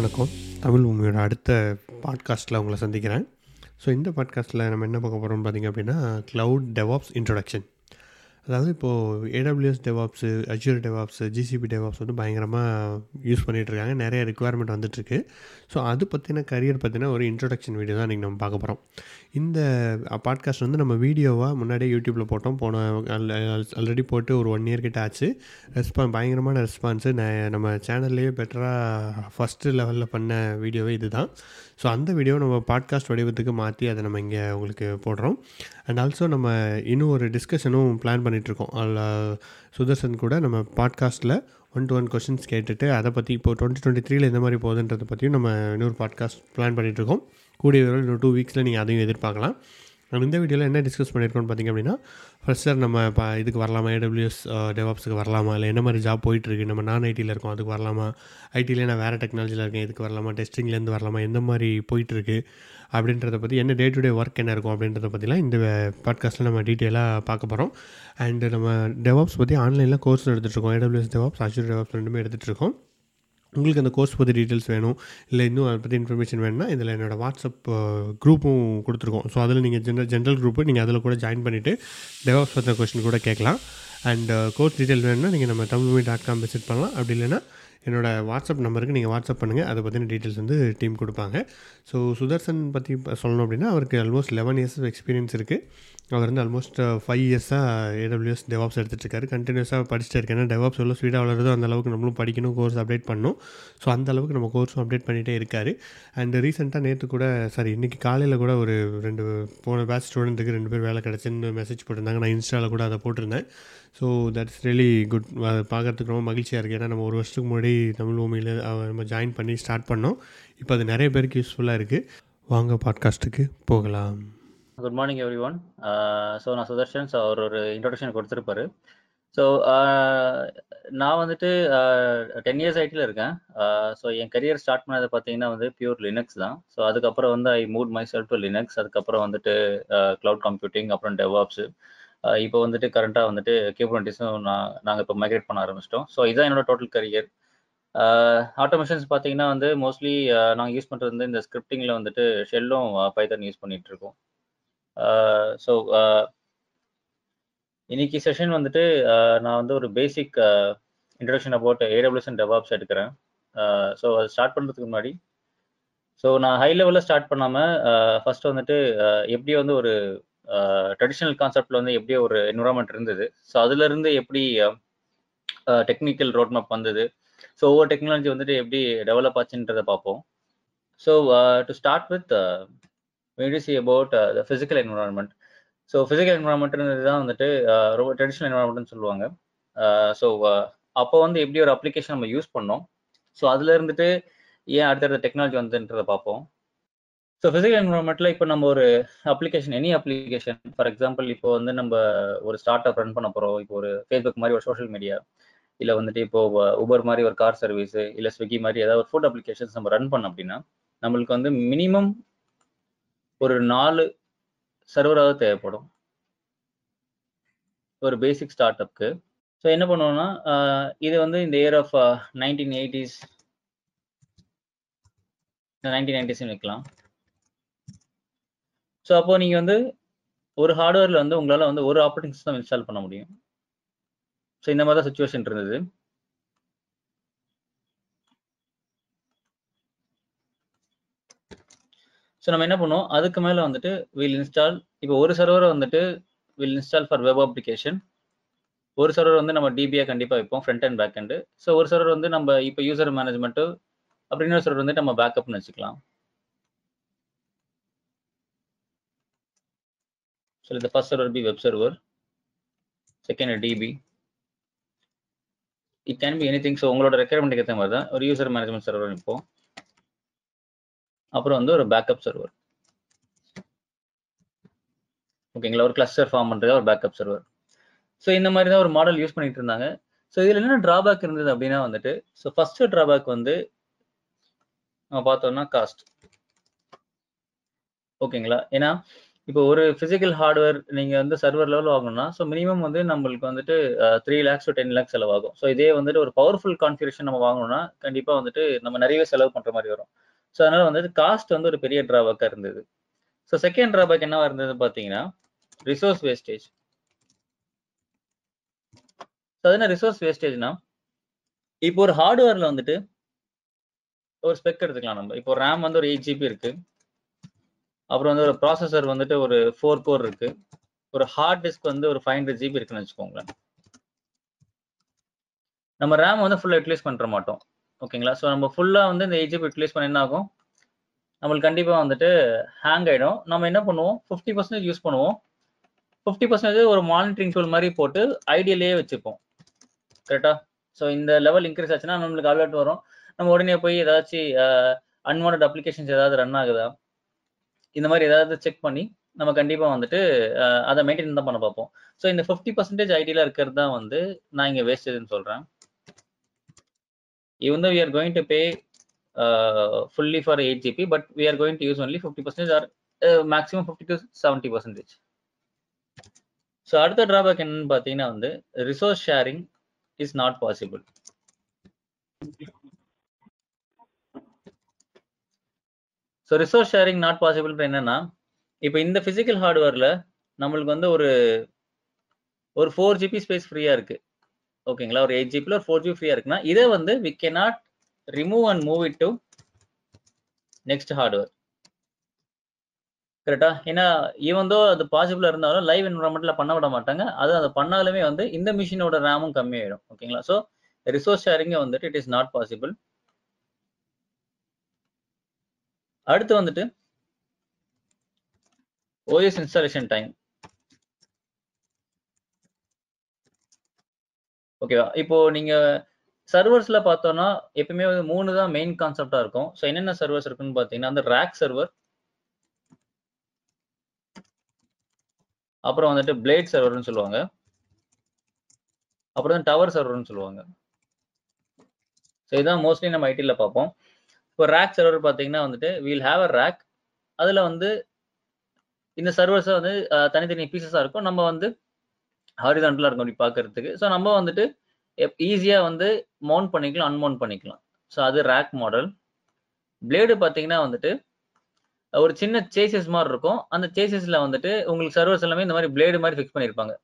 வணக்கம். தமிழ் பூமியோட அடுத்த பாட்காஸ்ட்டில் உங்களை சந்திக்கிறேன். ஸோ இந்த பாட்காஸ்ட்டில் நம்ம என்ன பார்க்க போகிறோம்னு பார்த்திங்க அப்படின்னா க்ளவுட் டெவாப்ஸ் இன்ட்ரொடக்ஷன் அதாவது இப்போது AWS DevOps Azure DevOps GCP DevOps வந்து பயங்கரமாக யூஸ் பண்ணிகிட்ருக்காங்க நிறைய ரெக்குவயர்மெண்ட் வந்துட்டுருக்கு ஸோ அது பற்றின கரியர் பற்றின ஒரு இன்ட்ரொடக்ஷன் வீடியோ தான் இன்றைக்கி நம்ம பார்க்க போகிறோம் இந்த பாட்காஸ்ட் வந்து நம்ம வீடியோவாக முன்னாடியே யூடியூப்பில் போட்டோம். போன ஆல்ரெடி போட்டு ஒரு ஒன் இயர் கிட்ட ஆச்சு. ரெஸ்பான் பயங்கரமான ரெஸ்பான்ஸு நம்ம சேனல்லையே பெட்டராக ஃபஸ்ட்டு லெவலில் பண்ண வீடியோவே இது தான் ஸோ அந்த வீடியோ நம்ம பாட்காஸ்ட் வடிவத்துக்கு மாற்றி அதை நம்ம இங்கே உங்களுக்கு போடுறோம். அண்ட் ஆல்சோ நம்ம இன்னும் ஒரு டிஸ்கஷனும் பிளான் பண்ணிகிட்ருக்கோம் அதில் சுதர்சன் கூட நம்ம பாட்காஸ்ட்டில் ஒன் டு ஒன் கொஷின்ஸ் கேட்டுட்டு அதை பற்றி இப்போ டுவெண்ட்டி டுவெண்ட்டி த்ரீல எந்த மாதிரி போகுதுன்றதை பற்றியும் நம்ம இன்னொரு பாட்காஸ்ட் பிளான் பண்ணிகிட்ருக்கோம் கூடிய விரைவில் இன்னும் டூ வீக்ஸில் நீங்கள் அதையும் எதிர்பார்க்கலாம். நம்ம இந்த வீடியோவில் என்ன டிஸ்கஸ் பண்ணியிருக்கோம்னு பார்த்திங்க அப்படின்னா ஃபர்ஸ்ட் சார் நம்ம இப்போ இதுக்கு வரலாமா? ஏடபிள்யூஎஸ் டெவாப்ஸுக்கு வரலாமா? இல்லை என்ன மாதிரி ஜாப் போயிட்டுருக்கு? நம்ம நான் ஐடியில் இருக்கோம் அதுக்கு வரலாமா? ஐடியில் நான் வேறு டெக்னாலஜியில் இருக்கேன் இதுக்கு வரலாமா? டெஸ்டிங்லேருந்து வரலாமா? எந்த மாதிரி போயிட்டுருக்கு? அப்படின்றத பற்றி என்ன டே டு டே ஒர்க் என்ன இருக்கும் அப்படின்றத பற்றிலாம் இந்த பாட்காஸ்ட்டில் நம்ம டீட்டெயிலாக பார்க்க போகிறோம் அண்டு நம்ம டெவாப்ஸ் பற்றி ஆன்லைனில் கோர்ஸ் எடுத்துகிட்ருக்கோம் ஏடபிள்யூஎஸ் டெவாப்ஸ் அஜூர் டெவாப்ஸ் ரெண்டுமே எடுத்துகிட்ருக்கோம் உங்களுக்கு அந்த கோர்ஸ் பற்றி டீட்டெயில்ஸ் வேணும் இல்லை இன்னும் அதை பற்றி இன்ஃபர்மேஷன் வேணும்னா இதில் என்னோடய வாட்ஸ்அப் குரூப்பும் கொடுத்துருக்கோம். ஸோ அதில் நீங்கள் ஜென்ரல் ஜென்ரல் குரூப்பு நீங்கள் அதில் கூட ஜாயின் பண்ணிவிட்டு டெவாப்ஸ் பற்றின கொஸ்டின் கூட கேட்கலாம். அண்ட் கோர்ஸ் டீட்டெயில் வேணும்னா நீங்கள் நம்ம தமிழ் டாட் காம் விசிட் பண்ணலாம். அப்படி இல்லைன்னா என்னோடய வாட்ஸ்அப் நம்பருக்கு நீங்கள் வாட்ஸ்அப் பண்ணுங்கள் அதை பற்றின டீட்டெயில்ஸ் வந்து டீம் கொடுப்பாங்க. ஸோ சுதர்சன் பற்றி சொல்லணும் அப்படின்னா அவருக்கு ஆல்மோஸ்ட் லெவன் இயர்ஸ் எக்ஸ்பீரியன்ஸ் இருக்குது அவர் வந்து ஆல்மோஸ்ட் ஃபைவ் இயர்ஸாக ஏடபிள்யூஎஸ் டெவாப்ஸ் எடுத்துகிட்ருக்காரு கண்டினியூஸாக படிச்சுட்டு இருக்கேன். ஏன்னா டெவாப்ஸ் எவ்வளோ ஸ்பீடாக வளருதோ அந்த அளவுக்கு நம்மளும் படிக்கணும் கோர்ஸ் அப்டேட் பண்ணணும். ஸோ அந்த அளவுக்கு நம்ம கோர்ஸும் அப்டேட் பண்ணிகிட்டே இருக்கார். அண்ட் ரீசெண்டாக நேற்று கூட சாரி இன்றைக்கி காலையில் கூட ஒரு ரெண்டு போன பேட்ச் ஸ்டூடெண்ட்டுக்கு ரெண்டு பேர் வேலை கிடச்சின்னு மெசேஜ் போட்டிருந்தாங்க. நான் இன்ஸ்டாவில் கூட அதை போட்டிருந்தேன். ஸோ தட்ஸ் ரியலி குட் பார்க்குறதுக்கு ரொம்ப மகிழ்ச்சியாக இருக்குது ஏன்னா நம்ம ஒரு வருஷத்துக்கு முன்னாடி தமிழ் பூமியில் நம்ம ஜாயின் பண்ணி ஸ்டார்ட் பண்ணோம். இப்போ அது நிறைய பேருக்கு யூஸ்ஃபுல்லாக இருக்குது வாங்க பாட்காஸ்ட்டுக்கு போகலாம். Good morning every one so நான் சுதர்ஷன். ஸோ அவர் ஒரு இன்ட்ரடக்ஷன் கொடுத்துருப்பாரு. ஸோ uh, நான் வந்துட்டு டென் இயர்ஸ் ஐட்டியில் இருக்கேன். Uh, ஸோ என் கரியர் ஸ்டார்ட் பண்ணது பார்த்தீங்கன்னா வந்து பியூர் லினக்ஸ் தான். ஸோ அதுக்கப்புறம் வந்து I moved my self to Linux அதுக்கப்புறம் வந்துட்டு uh, க்ளவுட் கம்ப்யூட்டிங் அப்புறம் டெவாப்ஸு இப்போ வந்துட்டு கரண்ட்டாக வந்துட்டு கேபிலிட்டிஸும் நான் நாங்கள் இப்போ மைக்ரேட் பண்ண ஆரம்பிச்சிட்டோம். ஸோ இதுதான் என்னோட டோட்டல் கரியர் ஆட்டோமேஷன்ஸ் பார்த்தீங்கன்னா வந்து மோஸ்ட்லி நாங்கள் யூஸ் பண்ணுறது வந்து இந்த ஸ்கிரிப்டிங்கில் வந்துட்டு ஷெல்லும் பைத்தன் யூஸ் பண்ணிகிட்ருக்கோம் ஸோ இன்னைக்கு செஷன் வந்துட்டு நான் வந்து ஒரு basic introduction about AWS and DevOps எடுக்கிறேன். ஸோ அது ஸ்டார்ட் பண்ணுறதுக்கு முன்னாடி ஸோ நான் ஹை லெவலில் ஸ்டார்ட் பண்ணாமல் ஃபர்ஸ்ட் வந்துட்டு எப்படி வந்து ஒரு ட்ரெடிஷ்னல் கான்செப்டில் வந்து எப்படி ஒரு என்விரான்மெண்ட் இருந்தது. ஸோ அதுலேருந்து எப்படி டெக்னிக்கல் ரோட் மேப் வந்தது? ஸோ ஒவ்வொரு டெக்னாலஜி வந்துட்டு எப்படி டெவலப் ஆச்சுன்றதை பார்ப்போம். So to start with we see about the physical environment. So physical என்வரான்மெண்ட்ன்றது தான் வந்துட்டு uh, ரொம்ப ட்ரெடிஷ்னல் என்வரான்மெண்ட்னு சொல்லுவாங்க. Uh, ஸோ uh, அப்போ வந்து எப்படி ஒரு அப்ளிகேஷன் நம்ம யூஸ் பண்ணோம்? ஸோ அதுல இருந்துட்டு ஏன் அடுத்தடுத்த டெக்னாலஜி வந்துன்றதை பார்ப்போம். ஸோ ஃபிசிக்கல் என்வரான்மெண்ட்டில் இப்போ நம்ம ஒரு application any application for example இப்போ வந்து நம்ம ஒரு ஸ்டார்ட் அப் ரன் பண்ண போகிறோம் இப்போ ஒரு ஃபேஸ்புக் மாதிரி ஒரு சோஷியல் மீடியா இல்லை வந்துட்டு இப்போ உபர் மாதிரி ஒரு கார் சர்வீஸ் இல்லை ஸ்விக்கி மாதிரி ஏதாவது ஒரு ஃபுட் அப்ளிகேஷன்ஸ் நம்ம ரன் பண்ணோம் அப்படின்னா நம்மளுக்கு வந்து மினிமம் ஒரு நாலு சர்வராக தேவைப்படும். ஒரு பேசிக் ஸ்டார்ட் அப்க்கு ஸோ என்ன பண்ணுவோம்னா இது வந்து இந்த year of nineteen eighties nineteen nineties வைக்கலாம். ஸோ அப்போ நீங்க வந்து ஒரு ஹார்ட்வேர்ல வந்து உங்களால் வந்து ஒரு ஆப்ரேட்டிங் சிஸ்டம் இன்ஸ்டால் பண்ண முடியும். ஸோ இந்த மாதிரி தான் சுச்சுவேஷன் இருந்தது. ஸோ நம்ம என்ன பண்ணுவோம் அதுக்கு மேலே வந்துட்டு வில் இன்ஸ்டால் இப்போ ஒரு சர்வரை வந்துட்டு will install for web application ஒரு சர்வர் வந்து நம்ம டிபியாக கண்டிப்பாக வைப்போம் front and back and so ஒரு சர்வர் வந்து நம்ம இப்போ யூசர் மேனேஜ்மெண்ட்டு அப்படின்னு சர்வர் வந்துட்டு நம்ம பேக்கப்னு வச்சுக்கலாம். ஸோ இந்த first server be web server second DB it can be anything so உங்களோட ரெக்குயர்மெண்ட் ஏற்ற மாதிரி தான் ஒரு யூசர் மேனேஜ்மெண்ட் சர்வர் வைப்போம். அப்புறம் வந்து ஒரு பேக்கப் சர்வர் ஓகேங்களா ஒரு கிளஸ்டர் ஃபார்ம் பண்ணுறது ஒரு பேக்கப் சர்வர் ஸோ இந்த மாதிரி தான் ஒரு மாடல் யூஸ் பண்ணிட்டு இருந்தாங்க. ஸோ இதில் என்ன ட்ராபேக் இருந்தது அப்படின்னா வந்துட்டு ஸோ ஃபர்ஸ்ட் ட்ராபேக் வந்து நம்ம பார்த்தோம்னா காஸ்ட் ஓகேங்களா ஏன்னா இப்போ ஒரு பிசிக்கல் ஹார்ட்வேர் நீங்க வந்து சர்வர் லெவல் வாங்கணும்னா ஸோ மினிமம் வந்து நம்மளுக்கு வந்துட்டு three lakhs to ten lakhs செலவாகும். ஸோ இதே வந்துட்டு ஒரு பவர்ஃபுல் கான்ஃபிகரேஷன் நம்ம வாங்கணும்னா கண்டிப்பா வந்துட்டு நம்ம நிறையவே செலவு பண்ற மாதிரி வரும். ஸோ அதனால வந்துட்டு காஸ்ட் வந்து ஒரு பெரிய டிராபேக்காக இருந்தது. ஸோ செகண்ட் டிராபேக் என்னவா இருந்தது பார்த்தீங்கன்னா ரிசோர்ஸ் வேஸ்டேஜ் ஸோ அது என்ன ரிசோர்ஸ் வேஸ்டேஜ்னா இப்போ ஒரு ஹார்ட்வேர்ல வந்துட்டு ஒரு ஸ்பெக் எடுத்துக்கலாம் நம்ம. இப்போ ரேம் வந்து ஒரு எயிட் ஜிபி இருக்கு. அப்புறம் வந்து ஒரு ப்ராசஸர் வந்துட்டு ஒரு ஃபோர் கோர் இருக்கு. ஒரு ஹார்ட் டிஸ்க் வந்து ஒரு ஃபைவ் ஹண்ட்ரட் ஜிபி இருக்குன்னு வச்சுக்கோங்களேன். நம்ம ரேம் வந்து ஃபுல்லாக யூட்டிலைஸ் பண்ணுற மாட்டோம். ஓகேங்களா? ஸோ நம்ம ஃபுல்லாக வந்து இந்த ஏஜிப் யூட்டிலைஸ் பண்ண என்ன ஆகும்? நம்மளுக்கு கண்டிப்பாக வந்துட்டு ஹேங் ஆகிடும் நம்ம என்ன பண்ணுவோம்? ஃபிஃப்டி பர்சன்டேஜ் யூஸ் பண்ணுவோம். ஃபிஃப்டி பர்சன்டேஜ் ஒரு மானிட்டரிங் டூல் மாதிரி போட்டு ஐடியலே வச்சுப்போம். கரெக்டாக ஸோ இந்த லெவல் இன்க்ரீஸ் ஆச்சுன்னா நம்மளுக்கு அலர்ட் வரும். நம்ம உடனே போய் ஏதாச்சும் அன்வான்ட் அப்ளிகேஷன்ஸ் ஏதாவது ரன் ஆகுதா? இந்த மாதிரி ஏதாவது செக் பண்ணி நம்ம கண்டிப்பாக வந்துட்டு அதை மெயின்டைன் தான் பண்ண பார்ப்போம். ஸோ இந்த ஃபிஃப்டி பர்சன்டேஜ் ஐடியில் இருக்கிறது தான் வந்து நான் இங்கே வேஸ்டேஜ்னு சொல்கிறேன் even though we are going to pay uh, fully for 8 GP, but we are going to use only 50% or uh, maximum 50 to 70%. So அடுத்த டிராபேக் என்னன்னு பார்த்தீங்கன்னா வந்து resource sharing is not possible so resource sharing not possible என்னன்னா இப்போ இந்த physical ஹார்ட்வேர்ல நம்மளுக்கு வந்து ஒரு ஒரு ஃபோர் ஜிபி ஸ்பேஸ் ஃப்ரீயா இருக்கு ஓகேங்களா? ஒரு எயிட் ஜிபியில் ஒரு ஃபோர் ஜிபி ஃப்ரீயாக இருக்குன்னா இதை வந்து we can not remove and move it to next hardware கரெக்டா ஏன்னா ஈவன் தோ அது பாசிபிளா இருந்தாலும் லைவ் என்வரன்மெண்ட்ல பண்ண விட மாட்டாங்க. அது அதை பண்ணாலுமே வந்து இந்த மிஷினோட ரேமும் கம்மியாயிடும். ஓகேங்களா? ஸோ ரிசோர்ஸ் ஷேரிங்க வந்துட்டு இட் இஸ் நாட் பாசிபிள் அடுத்து வந்துட்டு ஓஎஸ் இன்ஸ்டாலேஷன் டைம் ஓகேவா இப்போ நீங்க சர்வர்ஸ்ல பார்த்தோம்னா எப்பவுமே வந்து மூணு தான் மெயின் கான்செப்டா இருக்கும். ஸோ என்னென்ன சர்வர்ஸ் இருக்குன்னு பார்த்தீங்கன்னா அந்த ரேக் சர்வர் அப்புறம் வந்துட்டு பிளேட் சர்வர்னு சொல்லுவாங்க. அப்புறம் டவர் சர்வர்னு சொல்லுவாங்க. ஸோ இதுதான் மோஸ்ட்லி நம்ம ஐடியில் பார்ப்போம். இப்போ ரேக் சர்வர் பார்த்தீங்கன்னா வந்துட்டு வீல் ஹேவ் அ ரேக் அதில் வந்து இந்த சர்வர்ஸை வந்து தனித்தனி பீசஸாக இருக்கும். நம்ம வந்து ஹாரிதான்டலாக இருக்கும் அப்படி பார்க்கறதுக்கு ஸோ நம்ம வந்துட்டு ஈஸியாக வந்து மவுண்ட் பண்ணிக்கலாம் அன்மவுண்ட் பண்ணிக்கலாம். ஸோ அது ரேக் மாடல் பிளேடு பார்த்தீங்கன்னா வந்துட்டு ஒரு சின்ன சேசஸ் மாதிரி இருக்கும். அந்த சேசஸில் வந்துட்டு உங்களுக்கு சர்வர்ஸ் எல்லாமே இந்த மாதிரி பிளேடு மாதிரி ஃபிக்ஸ் பண்ணியிருப்பாங்க.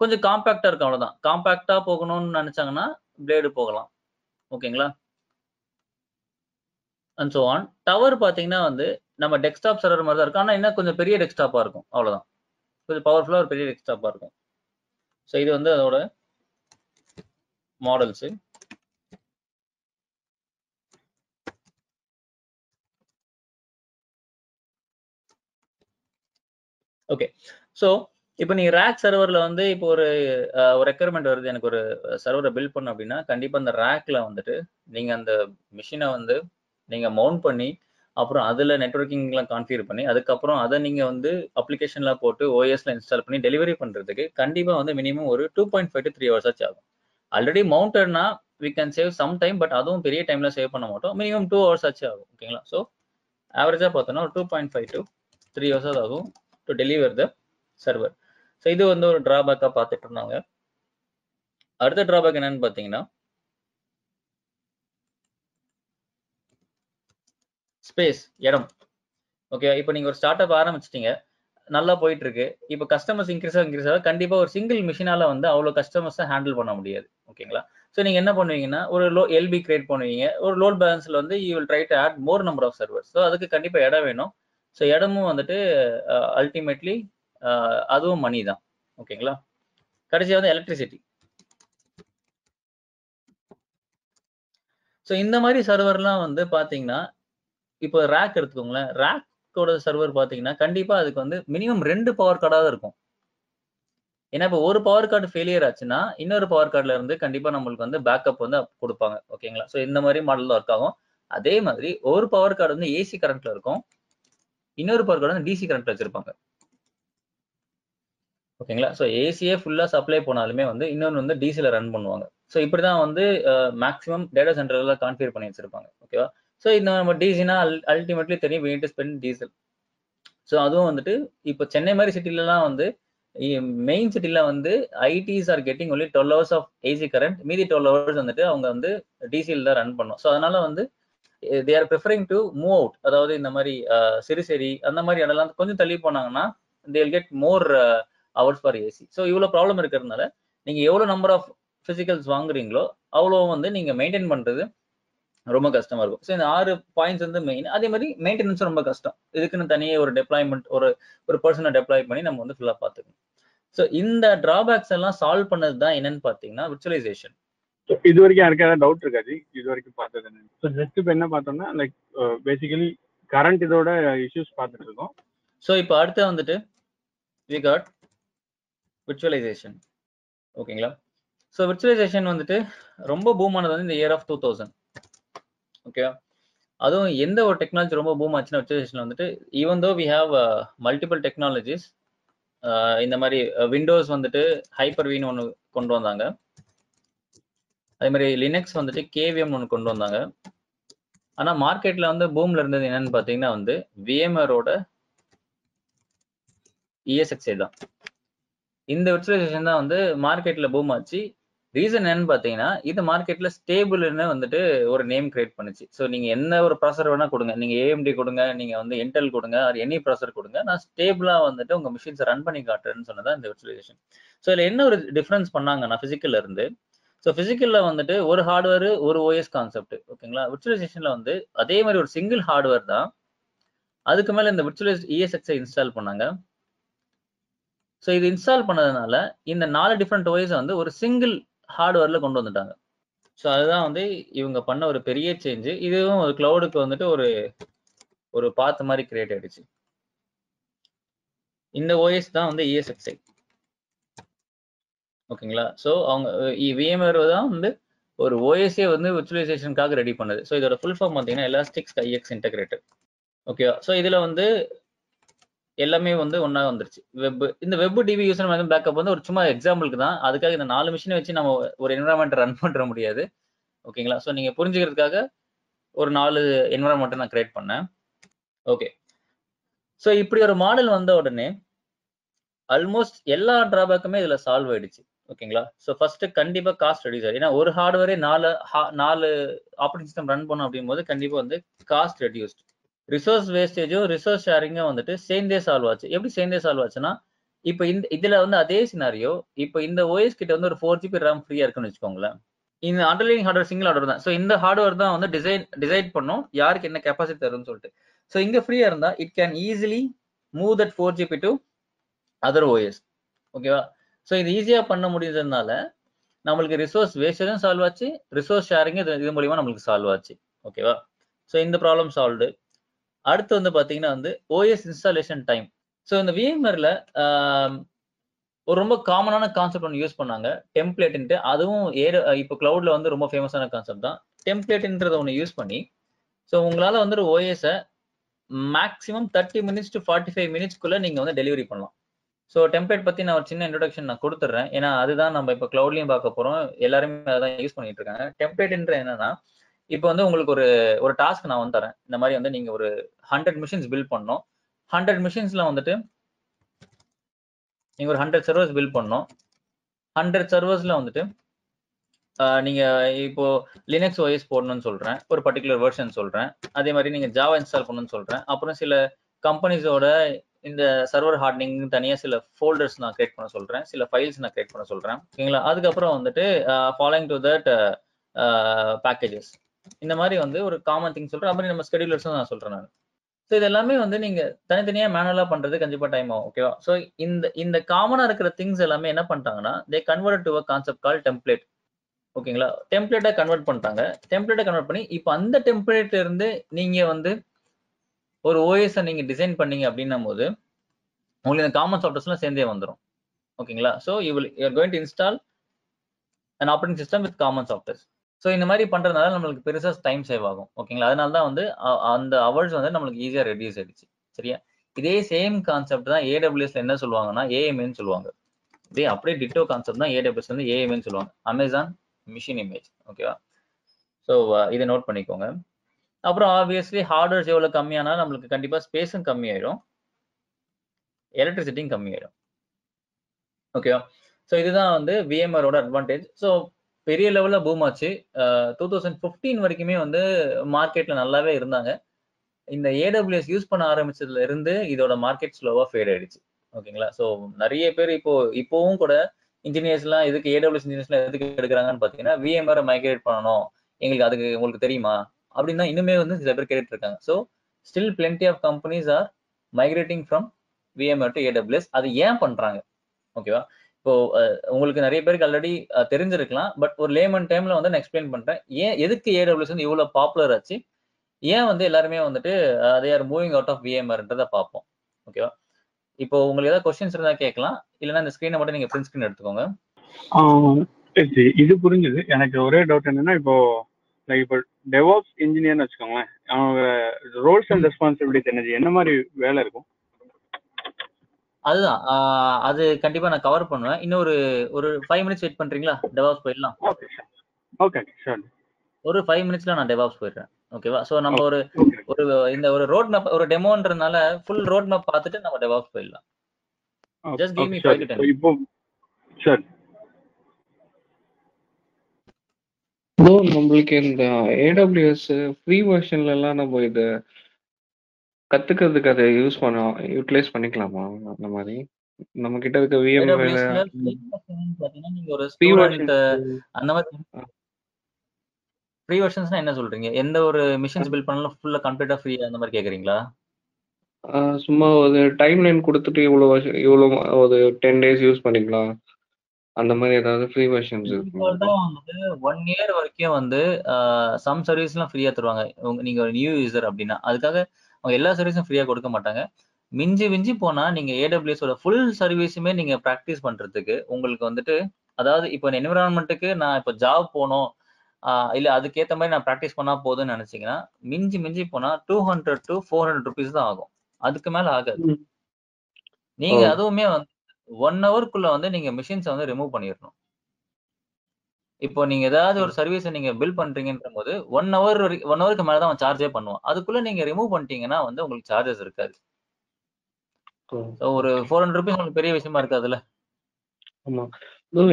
கொஞ்சம் காம்பேக்டாக இருக்கும் அவ்வளோதான் காம்பேக்டாக போகணும்னு நினச்சாங்கன்னா பிளேடு போகலாம். ஓகேங்களா? அண்ட் ஸோ ஆன் டவர் பார்த்தீங்கன்னா வந்து நம்ம டெஸ்க்டாப் சர்வர் மாதிரி தான் இருக்கும். ஆனால் இன்னும் கொஞ்சம் பெரிய டெஸ்க்டாப்பாக இருக்கும். அவ்வளோதான் கொஞ்சம் பவர்ஃபுல்லாக ஒரு பெரிய டெஸ்க்டாப்பாக இருக்கும். ஸோ இது வந்து அதோட மாடல்ஸு ஓகே ஸோ இப்போ நீங்கள் ரேக் சர்வரில் வந்து இப்போ ஒரு ஒரு ரெக்குயர்மெண்ட் வருது. எனக்கு ஒரு சர்வரை பில்ட் பண்ணும் அப்படின்னா கண்டிப்பாக அந்த ரேக்கில் வந்துட்டு நீங்கள் அந்த மிஷினை வந்து நீங்கள் மவுண்ட் பண்ணி அப்புறம் அதில் நெட்ஒர்க்கிங்லாம் கான்ஃபிகர் பண்ணி அதுக்கப்புறம் அதை நீங்கள் வந்து அப்ளிகேஷன்லாம் போட்டு ஓஎஸ்ல இன்ஸ்டால் பண்ணி டெலிவரி பண்ணுறதுக்கு கண்டிப்பாக வந்து மினிமம் ஒரு two point five to three hours ஆச்சு ஆகும். Already மவுண்டட்னா we can save some time but அதுவும் பெரிய டைமில் சேவ் பண்ண மாட்டோம். மினிமம் டூ ஹவர்ஸ் ஆச்சு ஆகும் ஓகேங்களா ஸோ ஆவரேஜாக பார்த்தோன்னா ஒரு two point five to three hours ஆகும் to deliver the server so இது வந்து ஒரு டிராபேக்காக பார்த்துட்டு இருந்தாங்க. அடுத்த டிராபேக் என்னன்னு பார்த்தீங்கன்னா ஸ்பேஸ் இடம். ஓகே இப்போ நீங்கள் ஒரு ஸ்டார்ட் அப் ஆரம்பிச்சிட்டீங்க. நல்லா போயிட்டு இருக்கு இப்போ கஸ்டமர்ஸ் இன்க்ரீஸ் ஆக இன்க்ரீஸ் ஆக கண்டிப்பாக ஒரு சிங்கிள் மிஷினால வந்து அவ்வளோ கஸ்டமர்ஸை ஹேண்டில் பண்ண முடியாது. ஓகேங்களா ஸோ நீங்கள் என்ன பண்ணுவீங்கன்னா ஒரு லோ எல்பி கிரியேட் பண்ணுவீங்க. ஒரு லோட் பேலன்ஸில் வந்து you will try to add more number of servers so அதுக்கு கண்டிப்பாக இடம் வேணும். ஸோ இடமும் வந்துட்டு அல்டிமேட்லி அதுவும் மணி தான். ஓகேங்களா கடைசியாக வந்து எலக்ட்ரிசிட்டி ஸோ இந்த மாதிரி சர்வர்லாம் வந்து பார்த்தீங்கன்னா இப்போ ரேக் எடுத்துக்கோங்களேன். ரேக்கோட சர்வர் பார்த்தீங்கன்னா கண்டிப்பாக அதுக்கு வந்து மினிமம் ரெண்டு பவர் கார்டாக இருக்கும். ஏன்னா இப்போ ஒரு பவர் கார்டு ஃபெயிலியர் ஆச்சுன்னா இன்னொரு பவர் கார்டில் இருந்து கண்டிப்பாக நம்மளுக்கு வந்து பேக்கப் வந்து கொடுப்பாங்க. ஓகேங்களா ஸோ இந்த மாதிரி மாடல் ஒர்க் ஆகும். அதே மாதிரி ஒரு பவர் கார்டு வந்து ஏசி கரண்ட்ல இருக்கும். இன்னொரு பவர் கார்டு வந்து டிசி கரண்ட்ல வச்சிருப்பாங்க. ஓகேங்களா ஸோ ஏசியே ஃபுல்லாக சப்ளை போனாலுமே வந்து இன்னொன்று வந்து டிசியில் ரன் பண்ணுவாங்க. ஸோ இப்படி தான் வந்து மேக்ஸிமம் டேட்டா சென்டரில் கான்ஃபிகர் பண்ணி வச்சிருப்பாங்க. ஓகேவா ஸோ இந்த நம்ம டிசினா அல்டிமேட்லி தெரியும் வீட்டு ஸ்பெண்ட் டீசல் ஸோ அதுவும் வந்துட்டு இப்போ சென்னை மாதிரி சிட்டிலலாம் வந்து மெயின் சிட்டில வந்து ITs are getting only twelve hours of AC current மீதி டுவெல் ஹவர்ஸ் வந்துட்டு அவங்க வந்து டிசியில் தான் ரன் பண்ணும். ஸோ அதனால வந்து they are preferring to move out அதாவது இந்த மாதிரி சிறுசேரி அந்த மாதிரி இடம்லாம் கொஞ்சம் தள்ளி போனாங்கன்னா they get more hours for AC so இவ்வளோ ப்ராப்ளம் இருக்கிறதுனால நீங்கள் எவ்வளோ நம்பர் ஆஃப் ஃபிசிக்கல்ஸ் வாங்குறீங்களோ அவ்வளோ வந்து நீங்கள் மெயின்டைன் பண்ணுறது ரொம்ப கஷ்டமா இருக்கும். ஸோ இந்த ஆறு பாயிண்ட்ஸ் வந்து மெயின் அதே மாதிரி மெயின்டெனன்ஸும் ரொம்ப கஷ்டம். இதுக்குன்னு தனியே ஒரு டெப்ளாய்மெண்ட் ஒரு ஒரு பர்சனை டெப்ளாய் பண்ணி நம்ம வந்து ஃபுல்லாக பார்த்துக்கணும். ஸோ இந்த டிராபேக்ஸ் எல்லாம் சால்வ் பண்ணது தான் என்னன்னு பார்த்தீங்கன்னா விர்ச்சுவலைசேஷன் இது வரைக்கும் யாருக்கு ஏதாவது டவுட் இருக்காது இது வரைக்கும் பார்த்தது ஸோ ஜஸ்ட் இப்போ என்ன பார்த்தோம்னா லைக் பேசிக்கலி கரண்ட் இதோட இஷ்யூஸ் பார்த்துட்டு இருக்கோம். ஸோ இப்போ அடுத்து வந்துட்டு வி காட் விர்ச்சுவலைசேஷன் ஓகேங்களா ஸோ விர்ச்சுவலைசேஷன் வந்துட்டு ரொம்ப பூம் ஆனது வந்து இந்த இயர் ஆஃப் டூ தௌசண்ட் ஓகேவா அதுவும் எந்த ஒரு டெக்னாலஜி ரொம்ப பூம் ஆச்சுன்னா விர்ச்சுவலைசேஷன் வந்துட்டு even though we have multiple technologies இந்த மாதிரி uh, விண்டோஸ் வந்துட்டு ஹைப்பர் வீன் ஒன்று கொண்டு வந்தாங்க. அதே மாதிரி லினக்ஸ் வந்துட்டு கேவிஎம் ஒன்று கொண்டு வந்தாங்க. ஆனால் மார்க்கெட்டில் வந்து பூமில் இருந்தது என்னன்னு பார்த்தீங்கன்னா வந்து விஎம்ஆரோட இஎஸ்எக்ஸ்ஐ தான். இந்த விர்ச்சுவலைசேஷன் தான் வந்து மார்க்கெட்டில் பூம் ஆச்சு. ரீசன் என்னன்னு பார்த்தீங்கன்னா இது மார்க்கெட்டில் ஸ்டேபிள்னு வந்துட்டு ஒரு நேம் கிரியேட் பண்ணுச்சு. ஸோ நீங்கள் என்ன ஒரு ப்ராசர் வேணால் கொடுங்க. நீங்கள் ஏஎம்டி கொடுங்க நீங்கள் வந்து இன்டெல் கொடுங்க ஆர் எனி ப்ராசர் கொடுங்க நான் ஸ்டேபிளாக வந்துட்டு உங்கள் மிஷின்ஸை ரன் பண்ணி காட்டுறேன்னு சொன்னதான் இந்த விர்ச்சுவலைசேஷன் ஸோ இதில் என்ன ஒரு டிஃப்ரென்ஸ் பண்ணாங்கன்னா பிசிக்கல்ல இருந்து ஸோ ஃபிசிக்கலில் வந்துட்டு ஒரு ஹார்ட்வேர் ஒரு ஓஎஸ் கான்செப்ட் ஓகேங்களா விர்ச்சுவலைசேஷனில் வந்து அதே மாதிரி ஒரு சிங்கிள் ஹார்ட்வேர் தான். அதுக்கு மேலே இந்த விர்ச்சுவலைஸ் இஎஸ்எக்ஸை இன்ஸ்டால் பண்ணாங்க. ஸோ இது இன்ஸ்டால் பண்ணதுனால இந்த நாலு டிஃப்ரெண்ட் ஓஎஸ் வந்து ஒரு சிங்கிள் ஹார்ட்வேர்ல கொண்டு வந்துட்டாங்க. ஸோ அதுதான் வந்து இவங்க பண்ண ஒரு பெரிய சேஞ்சு இதுவும் ஒரு கிளவுடுக்கு வந்துட்டு ஒரு ஒரு பாத் மாதிரி கிரியேட் ஆயிடுச்சு. இந்த ஓஎஸ் தான் வந்து இஎஸ்எக்ஸ்ஐ ஓகேங்களா? ஸோ அவங்க விஎம்ஆர் தான் வந்து ஒரு ஓஎஸ்ஏ வந்து விர்ச்சுவலைசேஷனுக்காக ரெடி பண்ணது. ஸோ இதோட ஃபுல் ஃபார்ம் பார்த்தீங்கன்னா எலாஸ்டிக்ஸ் ஐஎக்ஸ் இன்டகிரேட்டர் ஓகேவா ஸோ இதில் வந்து எல்லாமே வந்து ஒன்றா வந்துருச்சு. வெப் இந்த வெப் டிவி யூசர் மாதிரி பேக்கப் வந்து ஒரு சும்மா எக்ஸாம்பிளுக்கு தான். அதுக்காக இந்த நாலு மிஷினை வச்சு நம்ம ஒரு என்வரான்மெண்ட் ரன் பண்ணுற முடியாது. ஓகேங்களா ஸோ நீங்கள் புரிஞ்சுக்கிறதுக்காக ஒரு நாலு என்வரான்மெண்ட்டை நான் கிரியேட் பண்ணேன். ஓகே ஸோ இப்படி ஒரு மாடல் வந்த உடனே ஆல்மோஸ்ட் எல்லா டிராபேக்குமே இதில் சால்வ் ஆயிடுச்சு. ஓகேங்களா ஸோ ஃபர்ஸ்ட் கண்டிப்பாக காஸ்ட் ரெடியூஸ் ஆகும் ஏன்னா ஒரு ஹார்ட்வேரே நாலு நாலு ஆப்ரேட்டிங் சிஸ்டம் ரன் பண்ணும் அப்படிங்கும்போது கண்டிப்பாக வந்து காஸ்ட் ரெடியூஸ்ட் ரிசோர்ஸ் வேஸ்டேஜும் ரிசோர்ஸ் ஷேரிங்கும் வந்துட்டு சேர்ந்தே சால்வ் ஆச்சு. எப்படி சேர்ந்தே சால்வ் ஆச்சுன்னா இப்போ இந்த இதுல வந்து அதே சினாரியோ இப்போ இந்த ஓஎஸ் கிட்ட வந்து ஒரு ஃபோர் ஜிபி ரேம் ஃப்ரீயா இருக்குன்னு வச்சுக்கோங்களேன். இந்த அண்டர்லைனிங் ஹார்ட்வேர் சிங்கிள் ஹார்ட்வேர் தான். ஸோ இந்த ஹார்ட்வேர் தான் வந்து டிசைன் டிசைட் பண்ணும் யாருக்கு என்ன கெப்பாசிட்டி தரும்னு சொல்லிட்டு. ஸோ இங்க ஃப்ரீயா இருந்தா it can easily move that four GB to other OS ஓகேவா ஸோ இது ஈஸியாக பண்ண முடிஞ்சதுனால நம்மளுக்கு ரிசோர்ஸ் வேஸ்டேஜும் சால்வ் ஆச்சு ரிசோர்ஸ் ஷேரிங் இது இது மூலியமா நம்மளுக்கு சால்வ் ஆச்சு. ஓகேவா ஸோ இந்த ப்ராப்ளம் சால்வ்டு அடுத்து வந்து பாத்தீங்கன்னா வந்து ஓஎஸ் இன்ஸ்டாலேஷன் டைம் ஸோ இந்த விஎம்ஆர்ல ஒரு ரொம்ப காமனான கான்செப்ட் ஒன்று யூஸ் பண்ணாங்க. டெம்ப்ளேட்ன்ட்டு அதுவும் ஏர் இப்போ கிளவுட்ல வந்து ரொம்ப ஃபேமஸான கான்செப்ட் தான். டெம்ப்ளேட்ன்றத ஒன்று யூஸ் பண்ணி ஸோ உங்களால் வந்து ஒரு ஓஎஸை maximum thirty minutes to forty five மினிட்ஸ்க்குள்ள நீங்கள் வந்து டெலிவரி பண்ணலாம். ஸோ டெம்ப்ளேட் பற்றி நான் ஒரு சின்ன இன்ட்ரடக்ஷன் நான் கொடுத்துட்றேன். ஏன்னா அதுதான் நம்ம இப்போ க்ளவுட்லையும் பார்க்க போகிறோம் எல்லாருமே அதான் யூஸ் பண்ணிட்டு இருக்காங்க. டெம்ப்ளேட்ன்ற என்னன்னா இப்போ வந்து உங்களுக்கு ஒரு ஒரு டாஸ்க் நான் வந்து தரேன். இந்த மாதிரி வந்து நீங்க ஒரு ஹண்ட்ரட் மிஷின்ஸ் பில்ட் பண்ணோம் ஹண்ட்ரட் மிஷின்ஸ்ல வந்துட்டு நீங்க ஒரு ஹண்ட்ரட் சர்வர்ஸ் பில்ட் பண்ணோம் ஹண்ட்ரட் சர்வர்ஸ்ல வந்துட்டு நீங்க இப்போ லினக்ஸ் ஓஎஸ் போடணும்னு சொல்றேன். ஒரு பர்டிகுலர் வெர்ஷன் சொல்றேன். அதே மாதிரி நீங்க ஜாவா இன்ஸ்டால் பண்ணணும்னு சொல்றேன். அப்புறம் சில கம்பெனிஸோட இந்த சர்வர் ஹார்டனிங் தனியா சில ஃபோல்டர்ஸ் நான் கிரியேட் பண்ண சொல்றேன். சில ஃபைல்ஸ் நான் கிரியேட் பண்ண சொல்றேன். ஓகேங்களா? அதுக்கப்புறம் வந்துட்டு ஃபாலோயிங் டு தட் பேக்கேஜஸ் இந்த மாதிரி வந்து ஒரு காமன் திங் சொல்றேன். மாதிரி நம்ம ஸ்கெடியூலர்ஸும் நான் சொல்றேன் நான். ஸோ இது எல்லாமே வந்து நீங்க தனித்தனியா மேனுவலா பண்றது கண்டிப்பா டைம் ஆகும் ஓகேவா ஸோ இந்த இந்த காமனா இருக்கிற திங்ஸ் எல்லாமே என்ன பண்ணிட்டாங்கன்னா they convert to a concept call template ஓகேங்களா? டெம்ப்ளேட்டை கன்வெர்ட் பண்ணிட்டாங்க. டெம்ப்ளேட்டை கன்வெர்ட் பண்ணி இப்போ அந்த டெம்ப்ளேட்ல இருந்து நீங்க வந்து ஒரு ஓஎஸ் நீங்க டிசைன் பண்ணீங்க அப்படின்னும் போது உங்களுக்கு இந்த காமன் சாஃப்ட்வேர்ஸ்லாம் சேர்ந்தே வந்துடும் ஓகேங்களா? So you will you're going to install an operating system with common softwares so இந்த மாதிரி பண்றதுனால நம்மளுக்கு பெருசா டைம் சேவ் ஆகும். ஓகேங்களா அதனால தான் வந்து அந்த அவர்ஸ் வந்து நம்மளுக்கு ஈஸியா ரெடியூஸ் ஆயிடுச்சு. சரியா? இதே சேம் கான்செப்ட் தான் ஏடபிள்யூஎஸ்ல என்ன சொல்லுவாங்கன்னா ஏஎம்ஏன்னு சொல்லுவாங்க. இதே அப்படியே டிட்டோ கான்செப்ட் தான் ஏடபிள்யூஎஸ் வந்து ஏஎம்ஏன்னு சொல்லுவாங்க. அமேசான் மிஷின் இமேஜ் ஓகேவா ஸோ இதை நோட் பண்ணிக்கோங்க. அப்புறம் ஆப்வியஸ்லி ஹார்ட்வேர்ஸ் எவ்வளோ கம்மியானாலும் நம்மளுக்கு கண்டிப்பாக ஸ்பேஸும் கம்மியாயிடும் எலக்ட்ரிசிட்டியும் கம்மியாயிடும் ஓகேவா ஸோ இதுதான் வந்து விஎம்ஆரோட அட்வான்டேஜ் ஸோ பெரிய லெவலில் பூம் ஆச்சு. டூ தௌசண்ட் ஃபிஃப்டீன் வரைக்குமே வந்து மார்க்கெட்ல நல்லாவே இருந்தாங்க. இந்த ஏடபிள்யூஎஸ் யூஸ் பண்ண ஆரம்பிச்சதுல இருந்து இதோட மார்க்கெட் ஸ்லோவா ஃபேட் ஆயிடுச்சு. ஓகேங்களா? ஸோ நிறைய பேர் இப்போ இப்போவும் கூட இன்ஜினியர்ஸ்லாம் எதுக்கு ஏடபிள்யூஎஸ் இன்ஜினியர்ஸ்லாம் எதுக்கு எடுக்கிறாங்கன்னு பார்த்தீங்கன்னா விஎம்ஆரை மைக்ரேட் பண்ணணும். எங்களுக்கு அதுக்கு உங்களுக்கு தெரியுமா? அப்படின்னு தான் இன்னுமே வந்து சில பேர் கேட்டுட்டு இருக்காங்க so still plenty of companies are migrating from VMware to AWS அது ஏன் பண்றாங்க? ஓகேவா? இப்போ உங்களுக்கு நிறைய பேருக்கு ஆல்ரெடி தெரிஞ்சிருக்கலாம். பட் ஒரு லேமன் டைம்ல வந்து நான் எக்ஸ்பிளைன் பண்றேன். ஏன் எதுக்கு ஏடபிள்யூஎஸ் வந்து இவ்வளவு பாப்புலர் ஆச்சு? ஏன் வந்து எல்லாருமே வந்துட்டு அதே ஆர் மூவிங் அவுட் ஆஃப் விஎம்ஆர்ன்றதை பார்ப்போம். ஓகேவா இப்போ உங்களுக்கு ஏதாவது கொஸ்டின்ஸ் இருந்தா கேட்கலாம். இல்லைன்னா இந்த ஸ்க்ரீனை மட்டும் நீங்க பிரிண்ட் ஸ்க்ரீன் எடுத்துக்கோங்க. இது புரிஞ்சுது. எனக்கு ஒரே டவுட் என்னன்னா இப்போ லைக் இப்போ டெவாப்ஸ் இன்ஜினியர்னு வச்சுக்கோங்களேன். அவங்க ரோல்ஸ் அண்ட் ரெஸ்பான்சிபிலிட்டி என்னது? என்ன மாதிரி வேலை இருக்கும்? அதுதான். அது கண்டிப்பா நான் கவர் பண்ணுவேன். இன்னொரு ஒரு ஃபைவ் மினிட்ஸ் வெயிட் பண்றீங்களா? டெவாப்ஸ் போயிடலாம். ஓகே ஓகே ஷூர் ஒரு ஃபைவ் மினிட்ஸ்ல நான் டெவாப்ஸ் போயிடுறேன். ஓகேவா ஸோ நம்ம ஒரு ஒரு இந்த ஒரு ரோட் மேப் ஒரு டெமோன்றதுனால ஃபுல் ரோட் மேப் பார்த்துட்டு நம்ம டெவாப்ஸ் போயிடலாம். Just give me five to ten இப்போ சார் நம்மளுக்கு இந்த ஏடபிள்யூஎஸ் ஃப்ரீ வெர்ஷன்ல எல்லாம் நம்ம இது கத்துக்கிறதுக்கு அதை யூஸ் பண்ண யூட்டிலைஸ் பண்ணிக்கலாமா? அந்த மாதிரி. நம்ம கிட்ட இருக்க விஎம் பாத்தீங்கன்னா நீங்க ஒரு ஸ்டூடெண்ட் அந்த மாதிரி ஃப்ரீ வெர்ஷன்ஸ்னா என்ன சொல்றீங்க? எந்த ஒரு மிஷின்ஸ் பில்ட் பண்ணாலும் ஃபுல்லா கம்ப்ளீட்டா ஃப்ரீ அந்த மாதிரி கேக்குறீங்களா? சும்மா ஒரு டைம் லைன் கொடுத்துட்டு இவ்வளோ வருஷம் இவ்வளோ ஒரு டென் டேஸ் யூஸ் பண்ணிக்கலாம். அந்த மாதிரி ஏதாவது ஃப்ரீ வெர்ஷன்ஸ் வந்து ஒன் இயர் வரைக்கும் வந்து சம் சர்வீஸ்லாம் ஃப்ரீயா தருவாங்க. நீங்க ஒரு நியூ யூசர் அப்படின்னா. அதுக்காக அவங்க எல்லா சர்வீஸும் ஃப்ரீயா கொடுக்க மாட்டாங்க. மிஞ்சி மிஞ்சி போனா நீங்க ஏடபிள்யூஎஸோட ஃபுல் சர்வீஸுமே நீங்க ப்ராக்டிஸ் பண்றதுக்கு உங்களுக்கு வந்துட்டு அதாவது இப்போ என்விரான்மெண்ட்டுக்கு நான் இப்போ ஜாப் போனோம் இல்ல அதுக்கேற்ற மாதிரி நான் ப்ராக்டிஸ் பண்ணா போதும்னு நினைச்சீங்கன்னா மிஞ்சி மிஞ்சி போனா two hundred to four hundred rupees தான் ஆகும். அதுக்கு மேல ஆகாது. நீங்க அதுவுமே வந்து ஒன் ஹவருக்குள்ள வந்து நீங்க மிஷின்ஸை வந்து ரிமூவ் பண்ணிடணும் இப்போ நீங்க ஏதாவது ஒரு சர்வீஸை நீங்க பில் பண்றீங்கன்ற போது ஒன் ஹவர் ஒன் ஹவருக்கு மேல தான் சார்ஜே பண்ணுவான். அதுக்குள்ள நீங்க ரிமூவ் பண்ணிட்டீங்கன்னா வந்து உங்களுக்கு சார்ஜஸ் இருக்காது. ஒரு ஃபோர் ஹண்ட்ரட் ருபீஸ் உங்களுக்கு பெரிய விஷயமா இருக்காதுல்ல ஆமா.